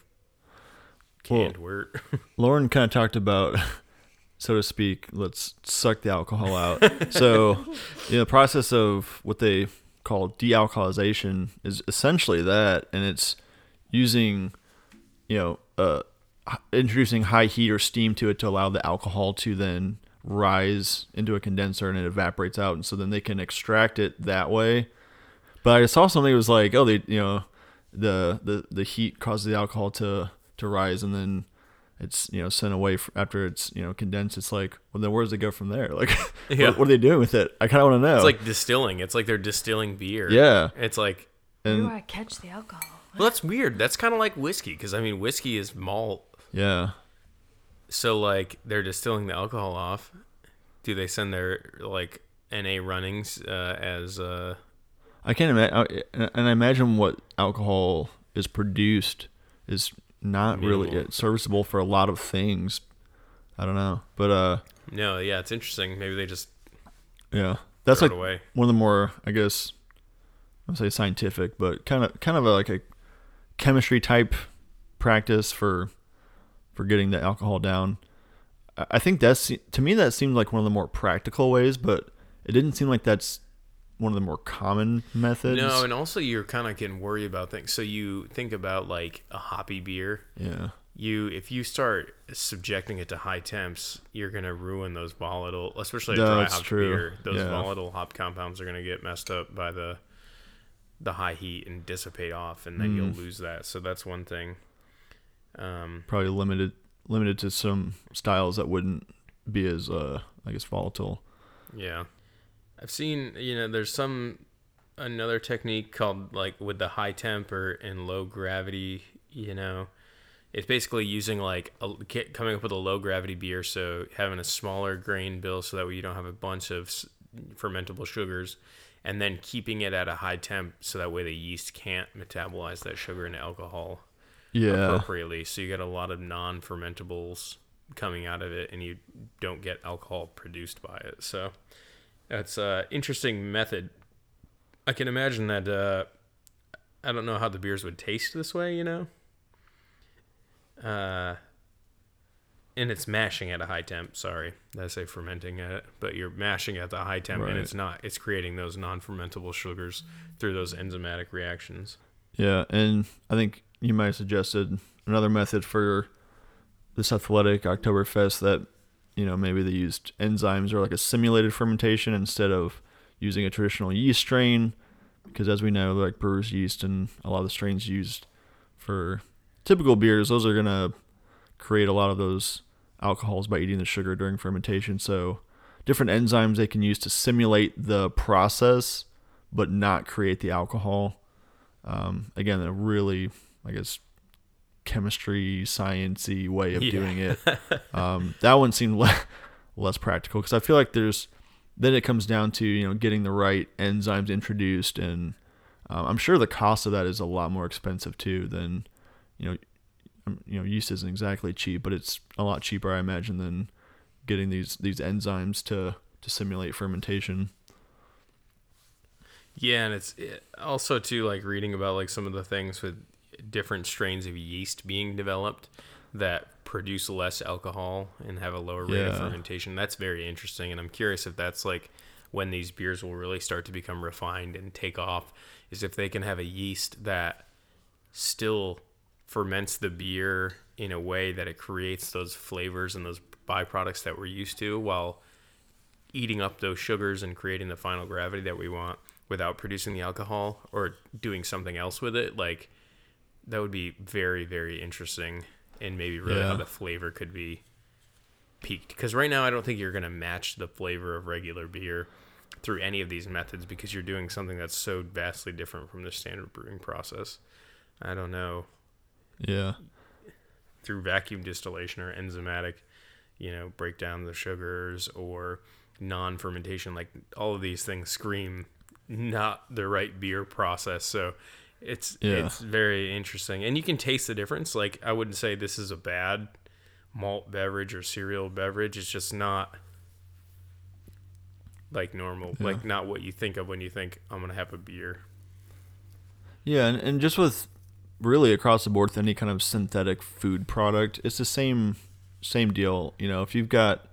Well- canned wort. Lauren kind of talked about, so to speak, let's suck the alcohol out. so, you know, the process of what they call dealcoholization is essentially that, and it's using, you know, uh, introducing high heat or steam to it to allow the alcohol to then rise into a condenser and it evaporates out, and so then they can extract it that way. But I saw something that was like, oh, they, you know, the the the heat causes the alcohol to to rise, and then it's you know sent away f- after it's you know condensed. It's like, well, then where does it go from there? Like, Yeah. what, what are they doing with it? I kind of want to know. It's like distilling. It's like they're distilling beer. Yeah. It's like Where do I catch the alcohol? well, that's weird. That's kind of like whiskey because I mean whiskey is malt. yeah, So like they're distilling the alcohol off. Do they send their like NA runnings uh, as uh, I can't imagine. And I imagine what alcohol is produced is not really serviceable for a lot of things. I don't know, but uh, no? Yeah, it's interesting. Maybe they just yeah, that's like one of the more I guess I would say scientific, but kind of kind of a, like a chemistry type practice for for getting the alcohol down. I- I think that's to me that seemed like one of the more practical ways, but it didn't seem like that's one of the more common methods. No, and also you're kind of getting worried about things. So you think about like a hoppy beer. yeah, You if you start subjecting it to high temps, you're gonna ruin those volatile, especially a No, dry hop true. beer. Those Yeah. volatile hop compounds are gonna get messed up by the the high heat and dissipate off, and then you'll Mm. lose that. So that's one thing. Um, probably limited limited to some styles that wouldn't be as uh I guess volatile. Yeah. I've seen, you know, there's some another technique called like with the high temp or and low gravity, you know. It's basically using like a, coming up with a low gravity beer, so having a smaller grain bill so that way you don't have a bunch of fermentable sugars and then keeping it at a high temp so that way the yeast can't metabolize that sugar into alcohol Yeah, appropriately. So you get a lot of non-fermentables coming out of it, and you don't get alcohol produced by it. So that's an interesting method. I can imagine that. Uh, I don't know how the beers would taste this way, you know. Uh, and it's mashing at a high temp. Sorry, I say fermenting at it? But you're mashing at the high temp, Right. and it's not. It's creating those non-fermentable sugars through those enzymatic reactions. yeah, and I think you might have suggested another method for this athletic Oktoberfest that you know maybe they used enzymes or like a simulated fermentation instead of using a traditional yeast strain because as we know like brewer's yeast and a lot of the strains used for typical beers those are going to create a lot of those alcohols by eating the sugar during fermentation. So different enzymes they can use to simulate the process but not create the alcohol. Um, again a really i guess chemistry sciencey way of Yeah. doing it um, that one seemed le- less practical because I feel like there's then it comes down to you know getting the right enzymes introduced and um, I'm sure the cost of that is a lot more expensive too than you know um, you know yeast isn't exactly cheap but it's a lot cheaper I imagine than getting these these enzymes to to simulate fermentation. Yeah, and it's it, also too like reading about like some of the things with different strains of yeast being developed that produce less alcohol and have a lower rate of fermentation. That's very interesting, and I'm curious if that's like when these beers will really start to become refined and take off. Is if they can have a yeast that still ferments the beer in a way that it creates those flavors and those byproducts that we're used to while eating up those sugars and creating the final gravity that we want without producing the alcohol or doing something else with it like that would be very very interesting and maybe really how the flavor could be peaked because right now i don't think you're going to match the flavor of regular beer through any of these methods because you're doing something that's so vastly different from the standard brewing process i don't know Yeah. through vacuum distillation or enzymatic, you know, break down the sugars or non fermentation. Like all of these things scream not the right beer process. So it's Yeah. it's very interesting, and you can taste the difference. Like I wouldn't say this is a bad malt beverage or cereal beverage. It's just not like normal, Yeah. like not what you think of when you think I'm gonna have a beer. Yeah, and, and just with really across the board with any kind of synthetic food product, it's the same same deal. You know, if you've got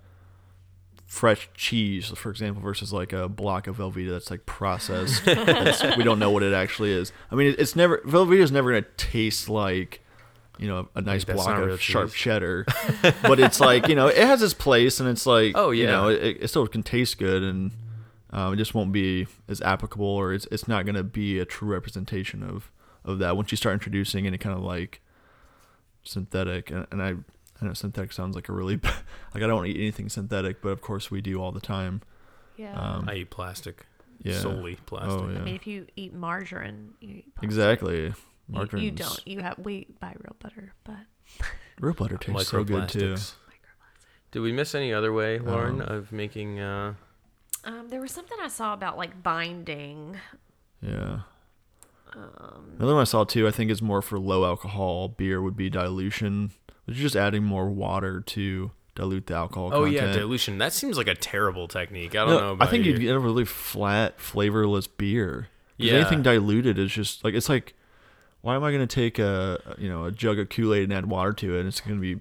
fresh cheese, for example, versus like a block of Velveeta that's like processed, that's, we don't know what it actually is. I mean, it, it's never Velveeta is never gonna taste like you know a nice That's block not real of sharp cheese. cheddar, but it's like you know it has its place, and it's like Oh, you yeah. know it, it still can taste good and. Um, it just won't be as applicable, or it's it's not going to be a true representation of of that once you start introducing any kind of like synthetic. And, and I I know synthetic sounds like a really like I don't want to eat anything synthetic, but of course we do all the time. Yeah. Um, I eat plastic, yeah, solely plastic. Oh I yeah, mean, if you eat margarine, you eat plastic. exactly. You, you don't. You have we buy real butter, but real butter tastes so good too. Microplastics. Did we miss any other way, Lauren, Um, of making? Uh, um, there was something I saw about like binding. Yeah. Um, Another one I saw too, I think is more for low alcohol beer would be dilution, is just adding more water to dilute the alcohol. oh yeah, dilution. That seems like a terrible technique. I don't No, know. I think you. you'd get a really flat, flavorless beer. Yeah. anything diluted is just like it's like, why am I going to take a you know a jug of Kool Aid and add water to it? And it's going to be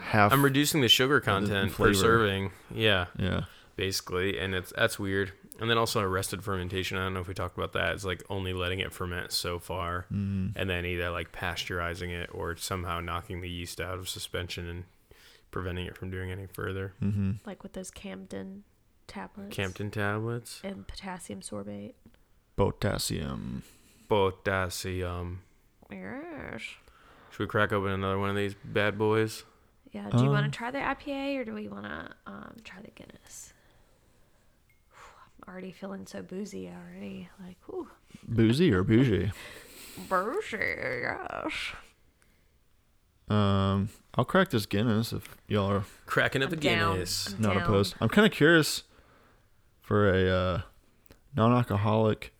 half. I'm reducing the sugar content per serving. Yeah, yeah. basically, and it's that's weird. And then also arrested fermentation. I don't know if we talked about that. It's like only letting it ferment so far, Mm-hmm. and then either like pasteurizing it or somehow knocking the yeast out of suspension and preventing it from doing any further. Mm-hmm. Like with those Campden tablets. Campden tablets, And potassium sorbate. Potassium. potassium. Yes. Should we crack open another one of these bad boys? Yeah. Do you want Um, to try the IPA or do we want to um, try the Guinness? I'm already feeling so boozy already. Like, whew. Boozy or bougie? Boozy, yes. Um, I'll crack this Guinness if y'all are Cracking up I'm a down. Guinness. I'm not down. opposed. I'm kind of curious for a uh, non-alcoholic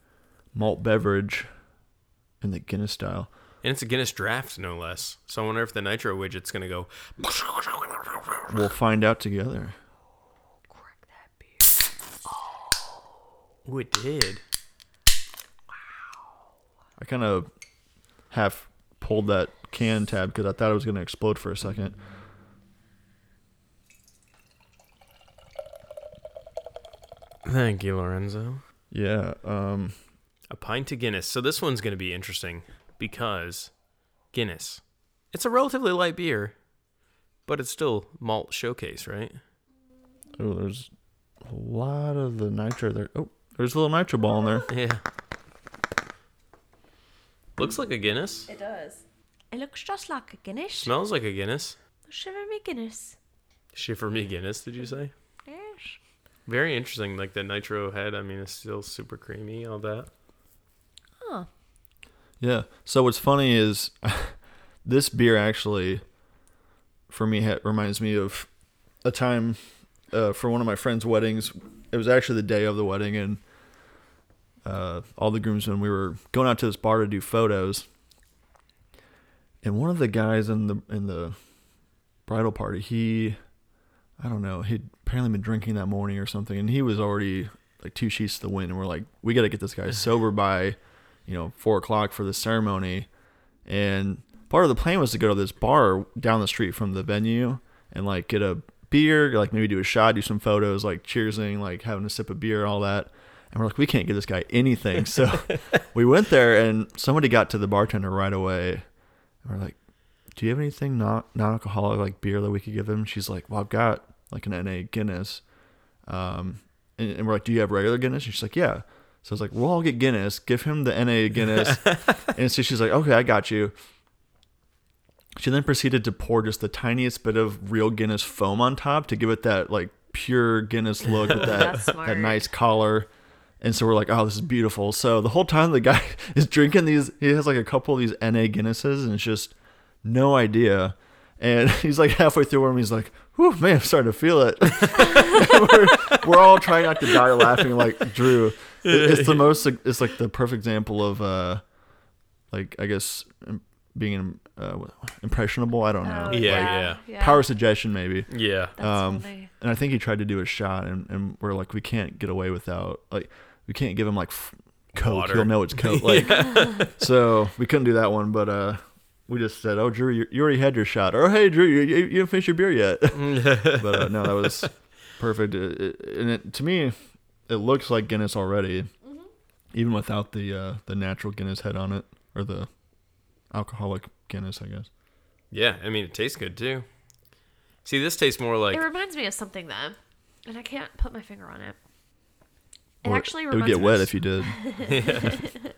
malt beverage in the Guinness style. And it's a Guinness draft, no less. So I wonder if the nitro widget's going to go. We'll find out together. Crack that beer. Oh, it did. Wow. I kind of half pulled that can tab because I thought it was going to explode for a second. Thank you, Lorenzo. Yeah. Um. A pint of Guinness. So this one's going to be interesting because Guinness. It's a relatively light beer, but it's still malt showcase, right? Oh, there's a lot of the nitro there. Oh, there's a little nitro ball in there. Yeah. Looks like a Guinness. It does. It looks just like a Guinness. Smells like a Guinness. Shiver me Guinness. Shiver me Guinness, did you say? Yes. Very interesting. Like the nitro head, I mean, it's still super creamy, all that. Oh. Yeah. So what's funny is this beer actually, for me, ha- reminds me of a time uh, for one of my friends' weddings. It was actually the day of the wedding, and uh, all the groomsmen we were going out to this bar to do photos. And one of the guys in the in the bridal party, he, I don't know, he'd apparently been drinking that morning or something, and he was already like two sheets to the wind. And we're like, we got to get this guy sober by you know, four o'clock for the ceremony. And part of the plan was to go to this bar down the street from the venue and like get a beer, like maybe do a shot, do some photos, like cheersing, like having a sip of beer, all that. And we're like, we can't give this guy anything. So we went there and somebody got to the bartender right away. And we're like, do you have anything not non-alcoholic like beer that we could give him? She's like, well, I've got like an NA Guinness. Um, and, and we're like, do you have regular Guinness? And she's like, yeah. So I was like, well, I'll get Guinness. Give him the NA Guinness. and so she's like, okay, I got you. She then proceeded to pour just the tiniest bit of real Guinness foam on top to give it that like pure Guinness look with that, that nice collar. And so we're like, oh, this is beautiful. So the whole time the guy is drinking these, he has like a couple of these NA Guinnesses and it's just no idea. And he's like halfway through one, he's like, whew, man, I'm starting to feel it. we're, we're all trying not to die laughing like Drew. It- It's the most, it's like the perfect example of, uh, like, I guess being being uh, impressionable. I don't know. Oh, Yeah, yeah. Power suggestion, maybe. Yeah. That's um, funny. And I think he tried to do a shot, and, and we're like, we can't get away without, like, we can't give him like f- Coke. Water. He'll know it's Coke. Like, so we couldn't do that one, but uh, we just said, "Oh, Drew, you, you already had your shot," or "Hey, Drew, you, you, you didn't finish your beer yet." but uh, no, that was perfect. It, it, and it, to me, it looks like Guinness already, even without the uh, the natural Guinness head on it or the alcoholic Guinness, I guess. Yeah, I mean, it tastes good too. See, this tastes more like it reminds me of something though, and I can't put my finger on it. It Or actually it would get me wet of- if you did.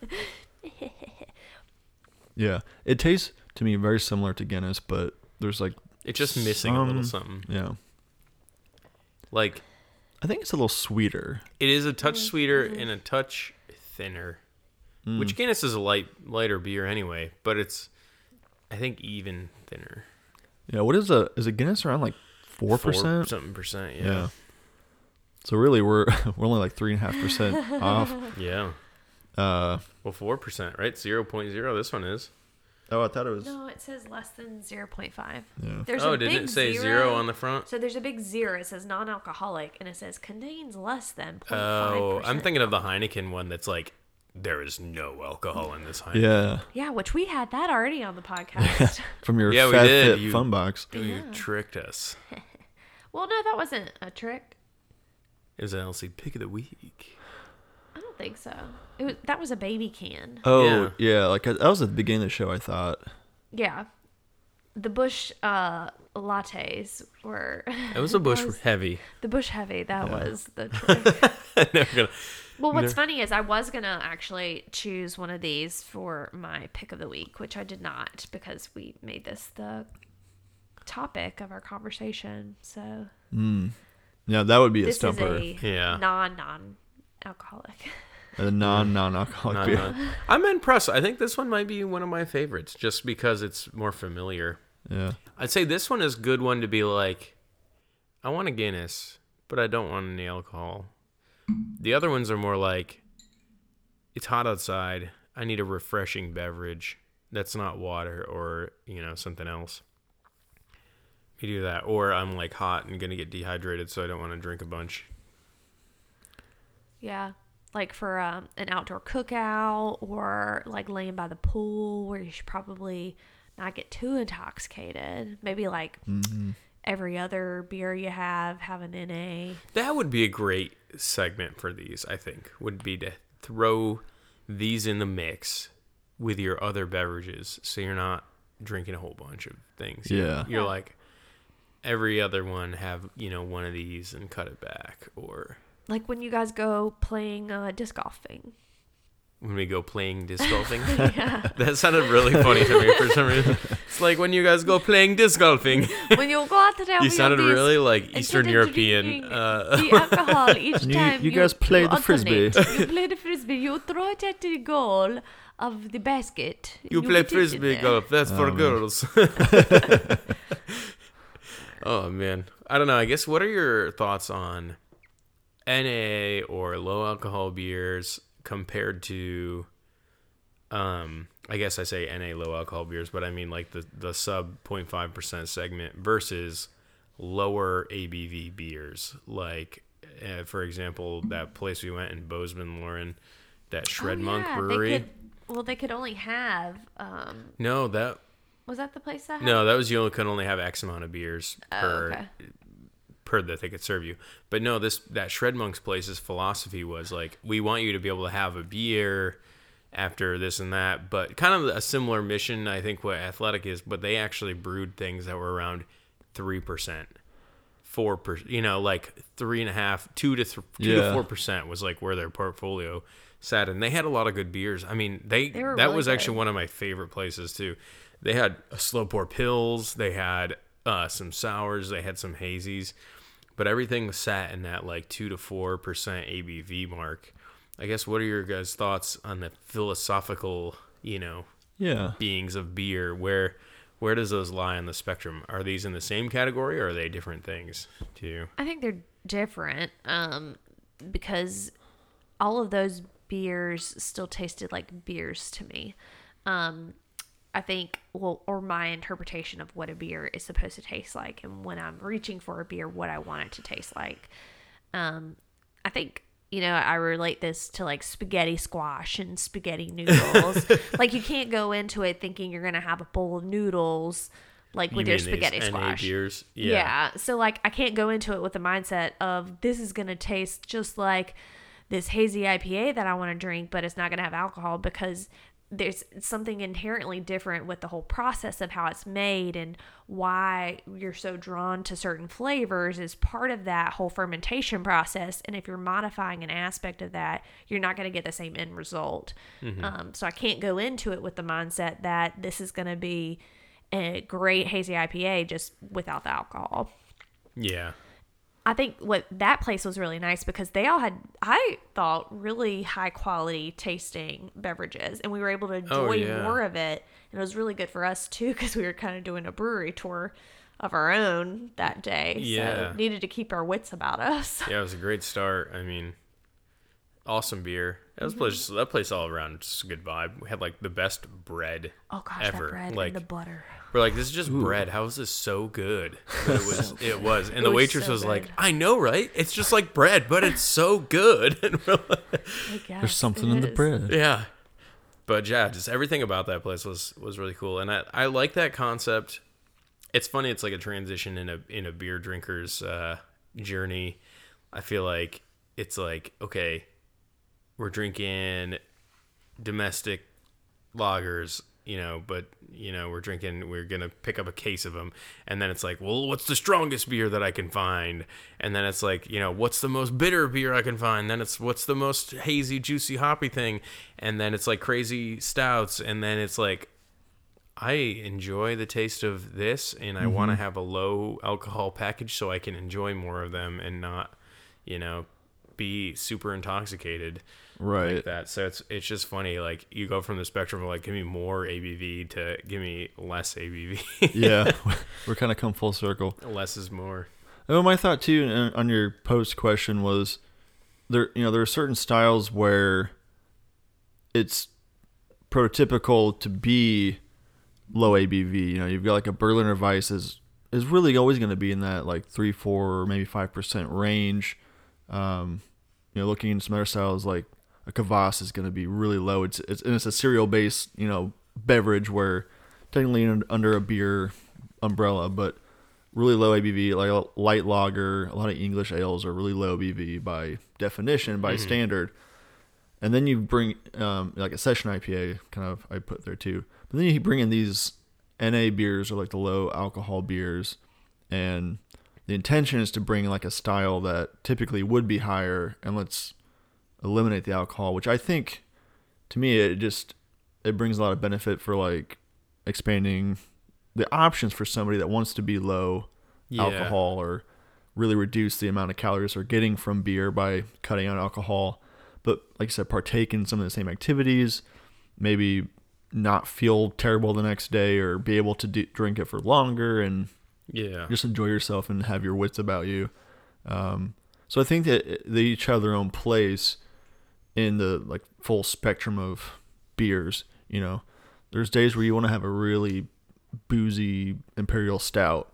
yeah, it tastes to me very similar to Guinness, but there's like it's just missing a little something. yeah, Like I think it's a little sweeter. it is a touch sweeter and a touch thinner. Mm. Which Guinness is a light lighter beer anyway, but it's I think even thinner. Yeah, what is a is a Guinness around like four percent? something percent. Yeah. Yeah. So really, we're we're only like three and a half percent off. Yeah. Uh, Well, four percent, right? Zero point zero. This one is. oh, I thought it was. No, it says less than zero point five. Yeah. There's oh, didn't it say zero, zero on the front? So there's a big zero. It says non-alcoholic, and it says contains less than 0.5 Oh, I'm thinking of the Heineken one that's like there is no alcohol in this Heineken. Yeah, Yeah, which we had that already on the podcast. from your Yeah, we Fat did. Fit You- Fun Box. You tricked us. well, no, that wasn't a trick. It was an Elsie pick of the week. I don't think so. It was that was a baby can. Oh Yeah. yeah, like that was at the beginning of the show. I thought. Yeah. The Busch uh, lattes were. It was a Busch was- heavy. the Busch Heavy. That was the trick. Never gonna. Well, what's No. funny is I was gonna actually choose one of these for my pick of the week, which I did not because we made this the topic of our conversation. So Mm. Yeah, that would be a this stumper. is a Yeah. non non alcoholic. A, non non alcoholic beer. not- I'm impressed. I think this one might be one of my favorites, just because it's more familiar. Yeah. I'd say this one is a good one to be like, I want a Guinness, but I don't want any alcohol. The other ones are more like, it's hot outside. I need a refreshing beverage that's not water or you know something else. You do that, or I'm like hot and gonna get dehydrated, so I don't want to drink a bunch. Yeah. Like for um, an outdoor cookout or like laying by the pool where you should probably not get too intoxicated. Maybe like Mm-hmm. every other beer you have, have an NA. That would be a great segment for these, I think, would be to throw these in the mix with your other beverages so you're not drinking a whole bunch of things. Yeah. You're like every other one have, you know, one of these and cut it back or Like when you guys go playing uh, disc golfing. When we go playing disc golfing. yeah. that sounded really funny to me for some reason. It's like when you guys go playing disc golfing. when you go out there you sounded really like Eastern European. Uh, the alcohol each You- time. you guys play the frisbee. you play the frisbee. You throw it at the goal of the basket. You play put it in frisbee golf. That's for Oh, man. girls. oh man, I don't know. I guess what are your thoughts on NA or low alcohol beers compared to, um, I guess I say NA low alcohol beers, but I mean like the the sub 0.5 percent segment versus lower ABV beers, like uh, for example that place we went in Bozeman, Lauren, that Shred oh, Monk Brewery. They could, well, they could only have. Um, No, that was that the place that? Had? No, that was you only could only have X amount of beers Oh, per okay. Per that they could serve you. But no, this that Shred Monk's place's philosophy was like we want you to be able to have a beer after this and that, but kind of a similar mission I think what Athletic is, but they actually brewed things that were around three percent. Four percent, you know, like three and a half, two to th- two to four percent was like where their portfolio sat, and they had a lot of good beers. I mean, they, They that really was actually one of my favorite places too. They had a slow pour pils, they had uh, some sours, they had some hazies, but everything sat in that like two to four percent ABV mark. I guess what are your guys' thoughts on the philosophical, you know, Yeah. beings of beer? Where where does those lie on the spectrum? Are these in the same category or are they different things to you? I think they're different um, because all of those beers still tasted like beers to me. Um, I think, well, or my interpretation of what a beer is supposed to taste like, and when I'm reaching for a beer, what I want it to taste like. Um, I think, you know, I relate this to like spaghetti squash and spaghetti noodles. like, you can't go into it thinking you're going to have a bowl of noodles, like with your spaghetti squash. beers? Yeah. So like I can't go into it with the mindset of this is going to taste just like this hazy IPA that I want to drink, but it's not going to have alcohol because there's something inherently different with the whole process of how it's made and why you're so drawn to certain flavors is part of that whole fermentation process. And if you're modifying an aspect of that, you're not going to get the same end result. Um, so I can't go into it with the mindset that this is going to be a great hazy IPA just without the alcohol. Yeah. I think what that place was really nice because they all had, I thought, really high quality tasting beverages, and we were able to oh, enjoy Oh, yeah. more of it. And it was really good for us too because we were kind of doing a brewery tour of our own that day. Yeah. So needed to keep our wits about us. Yeah, it was a great start. I mean, awesome beer. That was mm-hmm. place. That place all around just a good vibe. We had like the best bread. Oh gosh, ever. that bread like and the butter. We're like, this is just bread. How is this so good? But it was. it was. And the was waitress so was like. I know, right? It's just like bread, but it's so good. And we're like, There's something it in the bread. yeah. But yeah, just everything about that place was was really cool, and I I like that concept. It's funny. It's like a transition in a in a beer drinker's uh, journey. I feel like it's like okay, we're drinking domestic lagers, you know, but you know we're drinking. We're gonna pick up a case of them, and then it's like, well, what's the strongest beer that I can find? And then it's like, you know, what's the most bitter beer I can find? Then it's what's the most hazy, juicy, hoppy thing? And then it's like crazy stouts, and then it's like I enjoy the taste of this and I want to mm-hmm. have a low alcohol package so I can enjoy more of them and not, you know, be super intoxicated Right. like that. So it's it's just funny like you go from the spectrum of like give me more ABV to give me less ABV. yeah, we're kind of come full circle. less is more. Oh, my thought too on your post question was there. You know, there are certain styles where it's prototypical to be low ABV. You know, you've got like a Berliner Weisse is is really always going to be in that like three, four, maybe five percent range. Um, you know, looking into some other styles like a Kvass is going to be really low. It's it's and it's a cereal based you know beverage where technically under a beer umbrella, but really low ABV, like a light lager. A lot of English ales are really low ABV by definition, by standard. And then you bring um, like a session IPA, kind of I put there too. But then you bring in these NA beers or like the low alcohol beers, and the intention is to bring like a style that typically would be higher, and let's eliminate the alcohol, which I think to me it just it brings a lot of benefit for like expanding the options for somebody that wants to be low Yeah. alcohol or really reduce the amount of calories they're getting from beer by cutting out alcohol. But like I said, partake in some of the same activities, maybe not feel terrible the next day or be able to d- drink it for longer and Yeah. just enjoy yourself and have your wits about you. Um, so I think that they each have their own place in the like full spectrum of beers. You know, there's days where you want to have a really boozy imperial stout,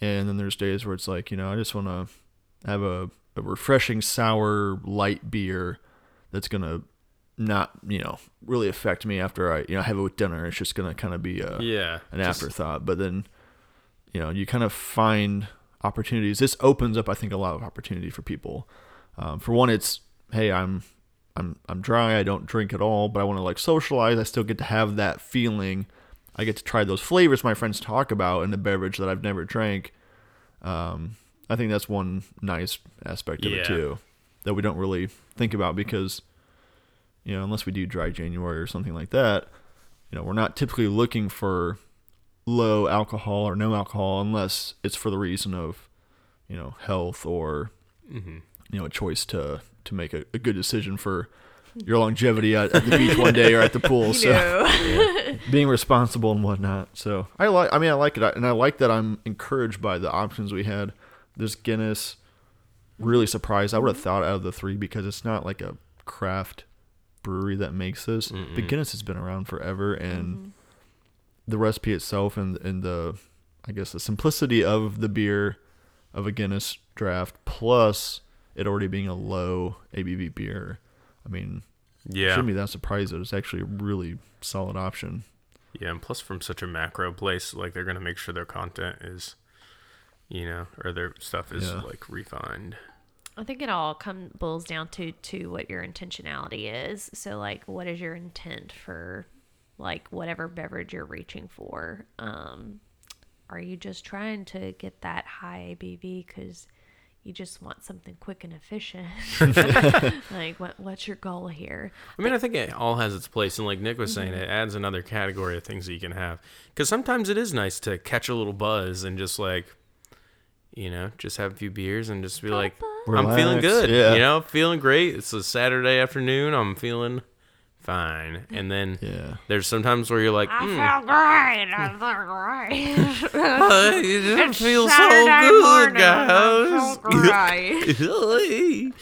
and then there's days where it's like you know I just want to have a, a refreshing sour light beer that's gonna not you know really affect me after I you know have it with dinner. It's just gonna kind of be a yeah. an Just- afterthought. But then, you know, you kind of find opportunities. This opens up, I think, a lot of opportunity for people. Um, for one, it's hey, I'm I'm I'm dry. I don't drink at all, but I want to like socialize. I still get to have that feeling. I get to try those flavors my friends talk about in a beverage that I've never drank. Um, I think that's one nice aspect of Yeah. it too that we don't really think about because you know unless we do dry January or something like that, you know we're not typically looking for low alcohol or no alcohol unless it's for the reason of you know health or Mhm. you know a choice to to make a, a good decision for your longevity at, at the beach one day or at the pool. So No. being responsible and whatnot. So I like. I mean, I like it, and I like that I'm encouraged by the options we had. This Guinness, really surprised. I would have mm-hmm. thought out of the three because it's not like a craft brewery that makes this. The Mm-mm. Guinness has been around forever, and mm-hmm. the recipe itself and and the, I guess the simplicity of the beer, of a Guinness draft, plus it already being a low ABV beer. I mean, Yeah. shouldn't be that surprised that it's actually a really solid option. Yeah, and plus from such a macro place, like they're gonna make sure their content is, you know, or their stuff is Yeah. like refined. I think it all come boils down to to what your intentionality is. So like what is your intent for like whatever beverage you're reaching for? Um are you just trying to get that high ABV cuz you just want something quick and efficient? like what what's your goal here? I mean, I think it all has its place, and like Nick was saying, Mm-hmm. it adds another category of things that you can have. Because sometimes it is nice to catch a little buzz and just like, you know, just have a few beers and just be like, I'm feeling good. yeah. You know, feeling great. It's a Saturday afternoon. I'm feeling fine. And then Yeah. there's sometimes where you're like, I mm, feel great. I feel great. uh, it didn't It's feel so good, morning, guys. I feel great.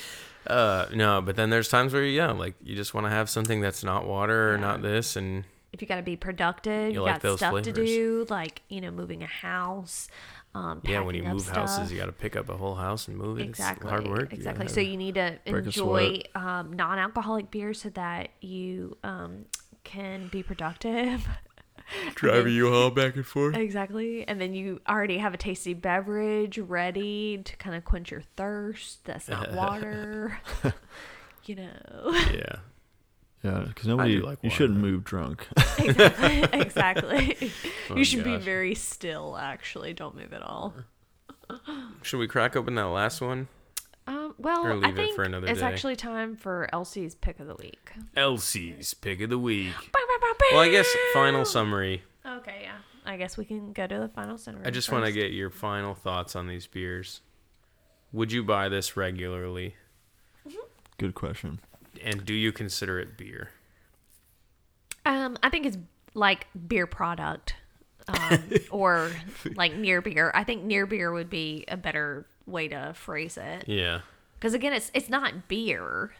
Uh, no, but then there's times where yeah, like you just want to have something that's not water or Yeah. not this, and if you got to be productive, You you, like got those stuff to do, like you know, moving a house. Um, yeah, when you move houses, you got to pick up a whole house and move it. exactly It's hard work. Exactly. So you need to enjoy um, non-alcoholic beer so that you um, can be productive. driving you all back and forth. exactly, and then you already have a tasty beverage ready to kind of quench your thirst. That's not water. you know. Yeah. Yeah, because nobody. like you shouldn't move drunk. exactly. exactly. Oh, you should be very still. Actually, don't move at all. Should we crack open that last one? Um, well, Or I leave it think for another it's day. actually time for Elsie's pick of the week. Elsie's pick of the week. Well, I guess final summary. Okay, yeah. I guess we can go to the final summary. I just want to get your final thoughts on these beers. Would you buy this regularly? Good question. And do you consider it beer? Um, I think it's like beer product, um, or like near beer. I think near beer would be a better way to phrase it. Yeah. Because again, it's it's not beer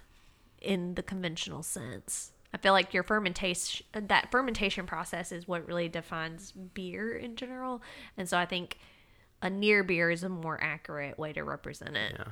in the conventional sense. I feel like your fermentation that fermentation process is what really defines beer in general, and so I think a near beer is a more accurate way to represent it. Yeah.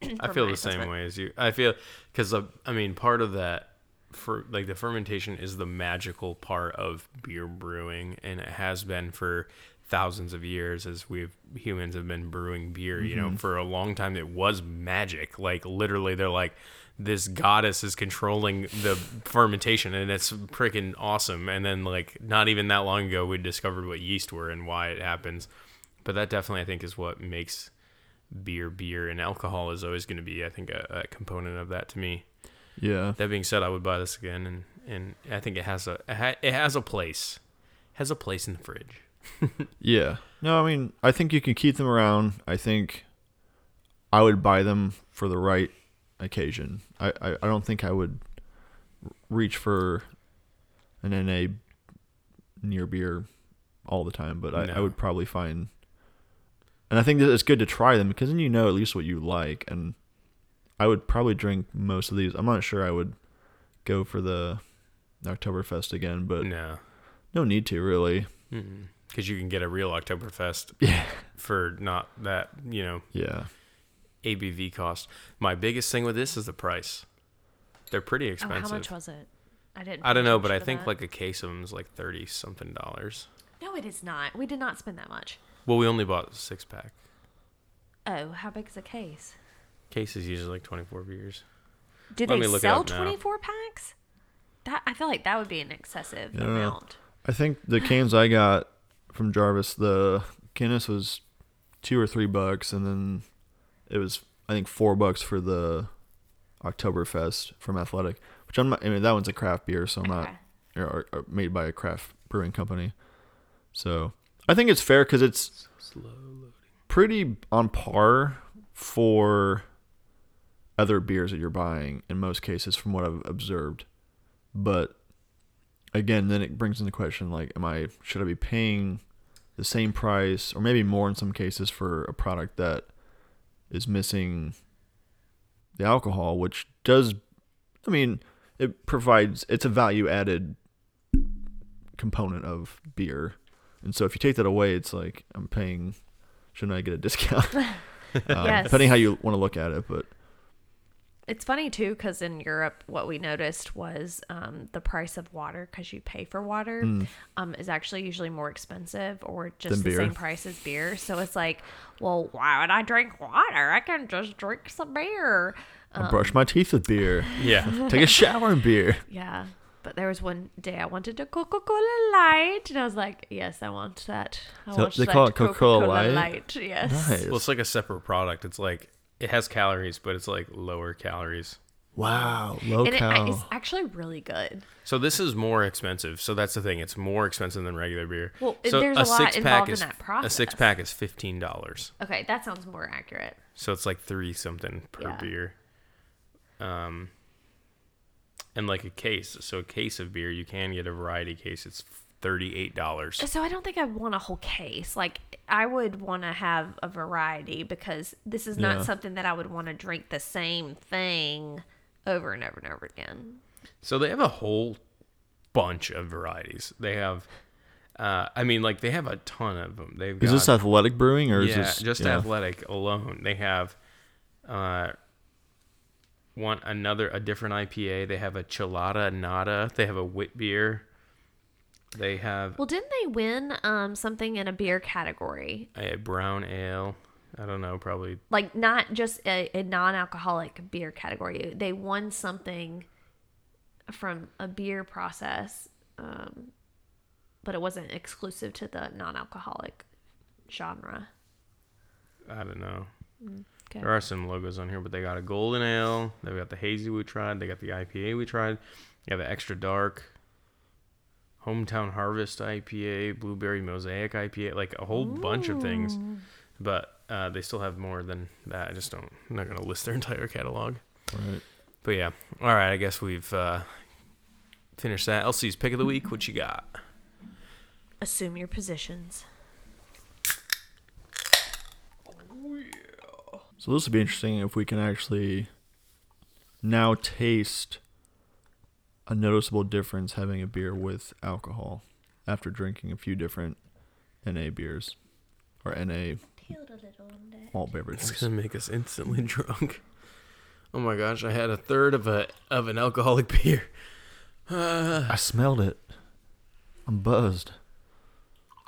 I feel the same way as you. I feel because uh, I mean part of that for like the fermentation is the magical part of beer brewing, and it has been for thousands of years as we've humans have been brewing beer. You know, for a long time it was magic. Like literally, they're like this goddess is controlling the fermentation and it's freaking awesome and then like not even that long ago we discovered what yeast were and why it happens but that definitely i think is what makes beer beer and alcohol is always going to be i think a, a component of that to me Yeah. that being said i would buy this again and and i think it has a it has a place has a place in the fridge Yeah. No, I mean, I think you can keep them around. I think I would buy them for the right occasion. I, I, I don't think I would reach for an NA near beer all the time, but I, I would probably find. And I think that it's good to try them because then you know at least what you like. And I would probably drink most of these. I'm not sure I would go for the Oktoberfest again, but no no need to really. because you can get a real oktoberfest Yeah. for not that you know Yeah. abv cost my biggest thing with this is the price they're pretty Oh, expensive how much was it? I didn't. I don't know, but I think that. like a case of them is like thirty something dollars. no, it is not. We did not spend that much. Well, we only bought a six pack. Oh, how big is a case? Case is usually like twenty four beers. Do Let they me look it sell twenty four packs? That I feel like that would be an excessive I amount. I think the cans I got from Jarvis, the Guinness was two or three bucks, and then it was I think four bucks for the Oktoberfest from Athletic, which I'm not. I mean, that one's a craft beer, so I'm not Okay. or, or made by a craft brewing company. So I think it's fair because it's pretty on par for other beers that you're buying in most cases, from what I've observed. But again, then it brings into question like, am I should I be paying the same price or maybe more in some cases for a product that is missing the alcohol, which does, I mean, it provides it's a value added component of beer, and so if you take that away, it's like I'm paying. Shouldn't I get a discount? um, Yes. Depending how you want to look at it, but It's funny too, because in Europe, what we noticed was um, the price of water, because you pay for water, um, is actually usually more expensive or just Than the beer. same price as beer. So it's like, well, why would I drink water? I can just drink some beer. I brush my teeth with beer, Yeah. take a shower in beer. Yeah. But there was one day I wanted a Coca Cola Light, and I was like, "Yes, I want that. I So want they that call it Coca-Cola Light? Light. Yes. Nice. well, it's like a separate product. It's like it has calories, but it's like lower calories. Wow, low And it, cal. it's actually really good. So this is more expensive. So that's the thing. It's more expensive than regular beer. Well, so there's a lot six-pack involved in is, that A six pack is fifteen dollars. Okay, that sounds more accurate. So it's like three something per Yeah. beer. Um, and like a case. So a case of beer, you can get a variety case. It's thirty-eight dollars. So I don't think I want a whole case. Like I would want to have a variety because this is not Yeah. something that I would want to drink the same thing over and over and over again. So they have a whole bunch of varieties. They have, uh, I mean, like they have a ton of them. They've Is got, this athletic brewing or is yeah, this just yeah. athletic alone. They have, uh, one another a different IPA. They have a Chilada Nada. They have a wit beer. They have Well, didn't they win um, something in a beer category? a brown ale. I don't know, probably Like not just a, a non-alcoholic beer category. They won something from a beer process, um, but it wasn't exclusive to the non-alcoholic genre. I don't know. Okay. There are some logos on here, but they got a golden ale. They've got the hazy we tried. They got the IPA we tried. They have the extra dark, hometown harvest IPA, blueberry mosaic IPA, like a whole bunch of things. But uh, they still have more than that. I just don't. I'm not gonna list their entire catalog. Right. But yeah, all right. I guess we've uh, finished that. Elsie's pick of the week. What you got? Assume your positions. So this would be interesting if we can actually now taste a noticeable difference having a beer with alcohol after drinking a few different NA beers or NA malt beverages. It's gonna make us instantly drunk. Oh my gosh! I had a third of a of an alcoholic beer. Uh, I smelled it. I'm buzzed.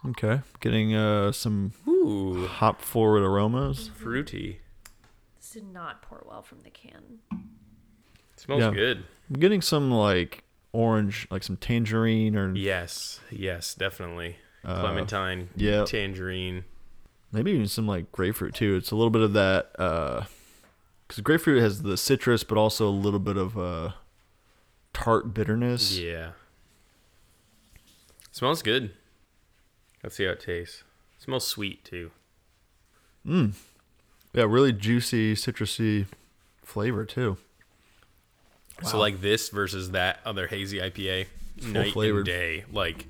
Okay, getting uh, some ooh, hop forward aromas. fruity. This did not pour well from the can. smells Yeah. good. I'm getting some like orange, like some tangerine or Yes, yes, definitely. Uh, Clementine, yeah. tangerine. maybe even some like grapefruit too. It's a little bit of that because grapefruit has the citrus, but also a little bit of uh, tart bitterness. Yeah. Smells good. Let's see how it tastes. smells sweet too. Mm. Yeah, really juicy, citrusy flavor too. So like this versus that other hazy IPA, Full night flavored. and day. Like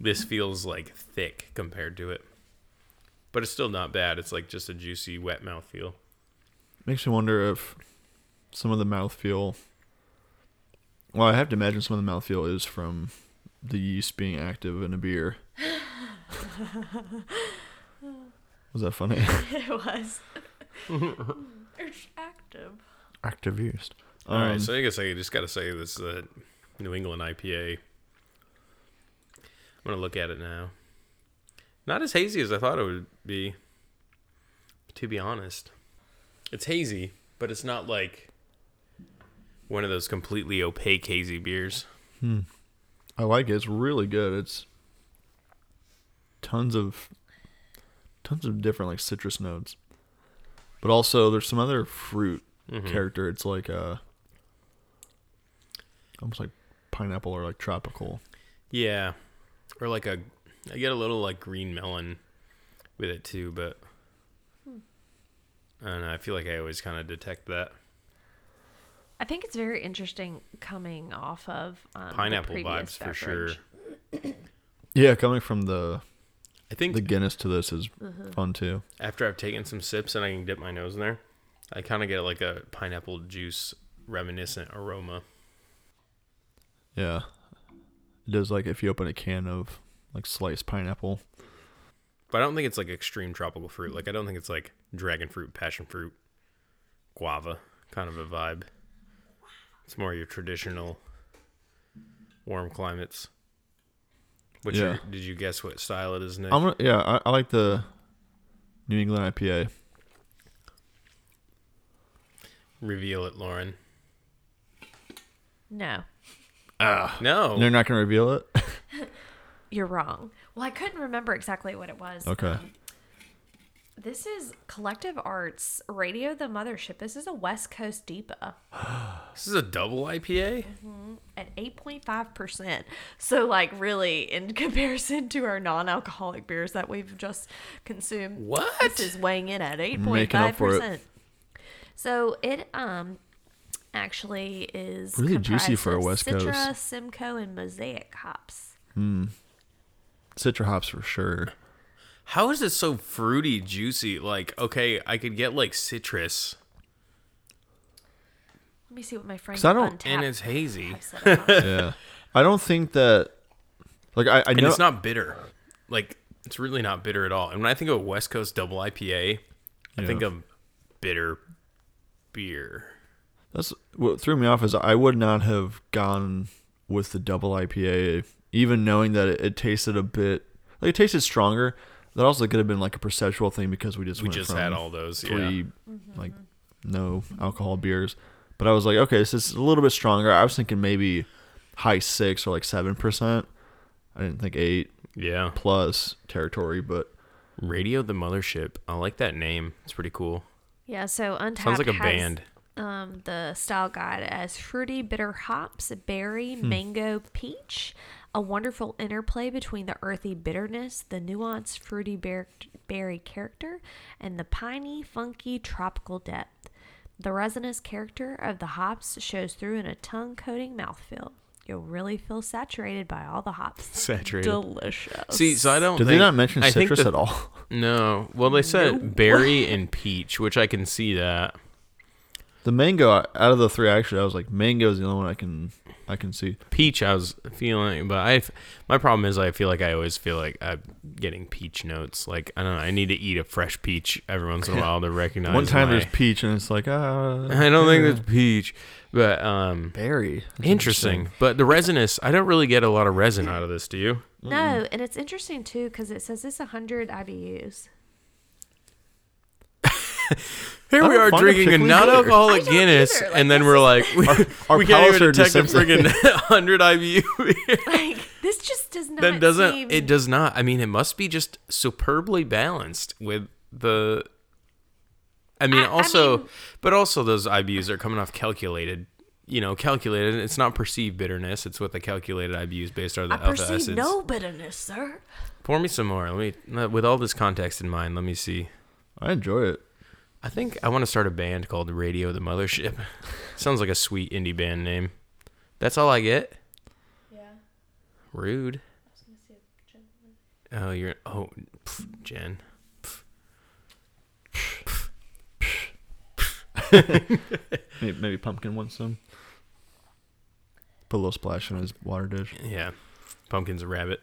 this feels like thick compared to it, but it's still not bad. It's like just a juicy, wet mouth feel. Makes me wonder if some of the mouthfeel. Well, I have to imagine some of the mouthfeel is from the yeast being active in a beer. Was that funny? it was. It's active. active yeast. All right, Um, so I guess I just got to say this uh, New England IPA. I'm gonna look at it now. Not as hazy as I thought it would be. To be honest, it's hazy, but it's not like one of those completely opaque hazy beers. Hmm. I like it. It's really good. It's tons of tons of different like citrus notes. But also there's some other fruit Mhm. character. It's like uh almost like pineapple or like tropical. Yeah, or like a, I get a little like green melon with it too, but I don't know. I feel like I always kind of detect that I think it's very interesting coming off of um, pineapple previous vibes for sure. Yeah, coming from the I think the Guinness to this is uh-huh. fun too. after I've taken some sips and I can dip my nose in there, I kind of get like a pineapple juice reminiscent aroma. Yeah. It does like if you open a can of like sliced pineapple. But I don't think it's like extreme tropical fruit. Like I don't think it's like dragon fruit, passion fruit, guava kind of a vibe. It's more your traditional warm climates. Which Yeah. did you guess what style it is, Nick? I'm gonna, yeah, I, I like the New England IPA. Reveal it, Lauren. No, Uh, No. They're not gonna reveal it. you're wrong. Well, I couldn't remember exactly what it was. Okay. Um, this is Collective Arts Radio the Mothership. This is a West Coast DIPA This is a double IPA? at 8.5%. So, like, really, in comparison to our non alcoholic beers that we've just consumed, What? this is weighing in at Making up for it. 8.5%. So, it um actually is Really juicy for a West Citra, Coast. Simcoe, and Mosaic hops. Hmm. citra hops for sure. How is it so fruity, juicy? Like, okay, I could get like citrus, Let me see what my friend 'Cause I don't- Untappd and it's hazy, has said about it. yeah, I don't think that. Like I, I and know it's not bitter. Like, it's really not bitter at all. And when I think of a West Coast double IPA, I Yeah. think of bitter beer. That's what threw me off is I would not have gone with the double IPA, even knowing that it, it tasted a bit like it tasted stronger. That also could have been like a perceptual thing because we just We went just from had all those. Yeah. three like no alcohol beers. But I was like, okay, this is a little bit stronger. I was thinking maybe high six or like seven percent. I didn't think eight Yeah. plus territory, but Radio the Mothership. I like that name. It's pretty cool. Yeah, so Untappd Sounds like a has, band. Um, the style guide as fruity, bitter hops, berry, Hmm. mango, peach. A wonderful interplay between the earthy bitterness, the nuanced fruity bear, berry character, and the piney, funky tropical depth. The resinous character of the hops shows through in a tongue coating mouthfeel. You'll really feel saturated by all the hops. Saturated. Delicious. See, so I don't. did they not mention I citrus the- at all? No. Well, they said berry and peach, which I can see that. The mango out of the three, actually, I was like, mango is the only one I can I can see. Peach, I was feeling, but I. My problem is, I feel like I always feel like I'm getting peach notes. Like I don't know. I need to eat a fresh peach every once in a while to recognize. One time my- there's peach, and it's like, ah, I don't think it's peach, but um, berry. That's interesting. But the resinous, I don't really get a lot of resin out of this. Do you? No, and it's interesting too because it says it's 100 IBUs. Here we are drinking a non-alcoholic I Guinness. Like, and then we're like, we, our we can't even palates are detect a desensitized. friggin' 100 IBU. Like this just does not. that doesn't. seem- It does not. I mean, it must be just superbly balanced with the. I mean, I- I also, mean- but also those IBUs are coming off calculated. You know, calculated. It's not perceived bitterness. It's what the calculated IBUs based on the I alpha perceive acids. no bitterness, sir. Pour me some more. Let me, with all this context in mind, let me see. I enjoy it. I think I want to start a band called Radio the Mothership. Sounds like a sweet indie band name. That's all I get. Yeah. Rude. Oh, you're oh, pff, Jen. Maybe, maybe pumpkin wants some. Put a little splash in his water dish. Yeah, pumpkin's a rabbit.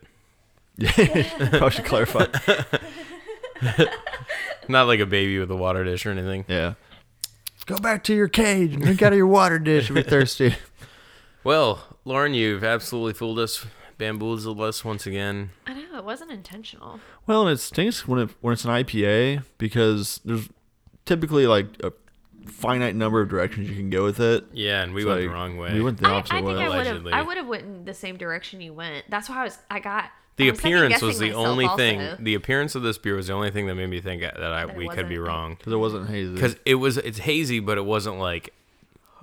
Probably should clarify. Not like a baby with a water dish or anything. Yeah. Go back to your cage and drink out of your water dish if you're thirsty. Well, Lauren, you've absolutely fooled us, bamboozled us once again. I know it wasn't intentional. Well, and it stinks when it when it's an IPA because there's typically like a finite number of directions you can go with it. Yeah, and we It's went like, the wrong way. We went the I, I opposite think way. I would have. Allegedly. I would have went in the same direction you went. That's why I was. I got the I was appearance was the only also. thing. The appearance of this beer was the only thing that made me think that I, That we could be wrong. Because it wasn't hazy. because it was it's hazy, but it wasn't like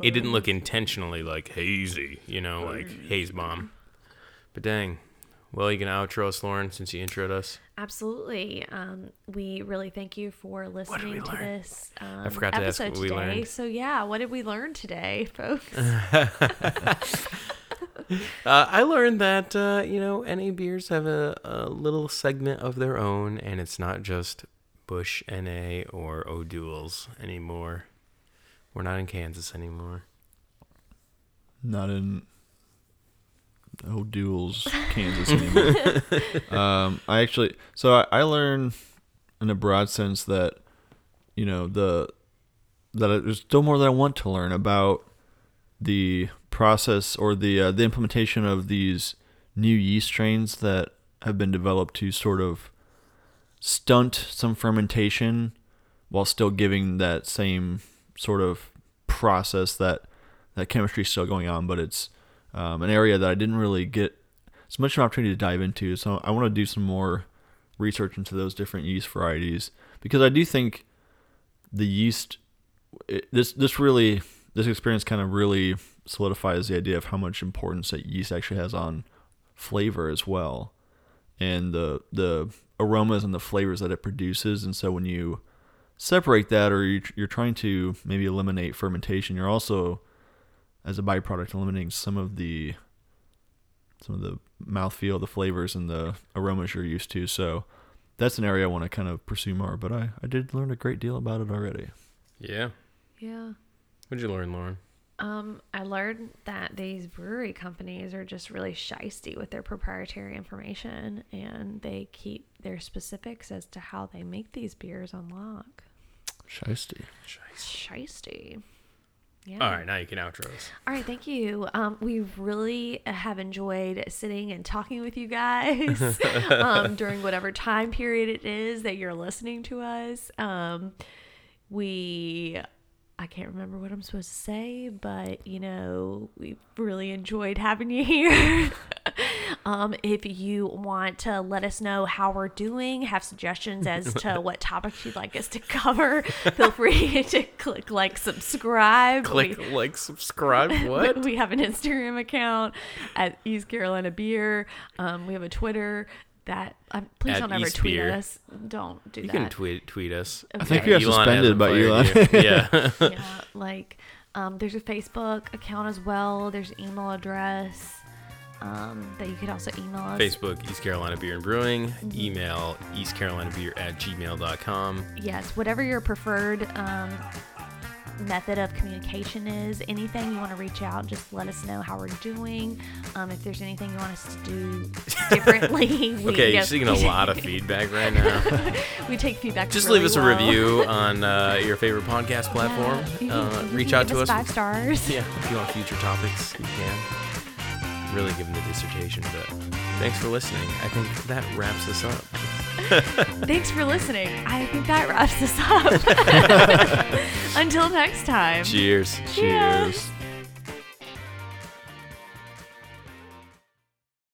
it didn't look intentionally like hazy, you know, like haze bomb. But dang, well, you can outro us, Lauren, since you introed us. Absolutely. Um, we really thank you for listening to this um, forgot to ask episode what we today. learned. So yeah, what did we learn today, folks? Uh, I learned that uh, you know NA beers have a, a little segment of their own, and it's not just Busch NA or O'Doul's anymore. We're not in Kansas anymore. not in O'Doul's, Kansas anymore. um, I actually, so I, I learned in a broad sense that, you know, the that there's still more that I want to learn about the process or the uh, the implementation of these new yeast strains that have been developed to sort of stunt some fermentation while still giving that same sort of process that that chemistry is still going on, but it's um, an area that I didn't really get as much an opportunity to dive into. So I want to do some more research into those different yeast varieties because I do think the yeast it, this this really this experience kind of really solidifies the idea of how much importance that yeast actually has on flavor as well and the the aromas and the flavors that it produces and so when you separate that or you, you're trying to maybe eliminate fermentation you're also as a byproduct eliminating some of the some of the mouthfeel, the flavors, and the aromas you're used to. So that's an area I want to kind of pursue more. But I, I did learn a great deal about it already. Yeah. Yeah. What'd you learn, Lauren? Um, I learned that these brewery companies are just really shisty with their proprietary information and they keep their specifics as to how they make these beers on lock. Shiesty. Shisty. Yeah. All right, now you can outro us. All right, thank you. Um, we really have enjoyed sitting and talking with you guys um, during whatever time period it is that you're listening to us. Um, we, I can't remember what I'm supposed to say, but you know, we really enjoyed having you here. um, if you want to let us know how we're doing, have suggestions as to what topics you'd like us to cover, feel free to click like subscribe. Click We- like, subscribe. What? we have an Instagram account at East Carolina Beer. Um, we have a Twitter that um, please At don't ever East tweet Beer. at us. Don't do that. you that. can tweet tweet us. I think Okay. we got suspended hasn't by fired Elon. you. yeah. yeah, like um, there's a Facebook account as well. There's an email address um, that you could also email us. Facebook, East Carolina Beer and Brewing. Email East Carolina Beer at gmail.com. Yes, whatever your preferred um, method of communication is, anything you want to reach out, just let us know how we're doing. Um, if there's anything you want us to do differently, we, Okay, you're seeing a lot of feedback right now. we take feedback. Just really leave us a review on uh, your favorite podcast platform. Yeah, Uh, reach out to us. Five stars. Yeah, if you want future topics, you can. Really giving the dissertation, but thanks for listening. I think that wraps us up. Thanks for listening. I think that wraps us up. Until next time. Cheers. Cheers.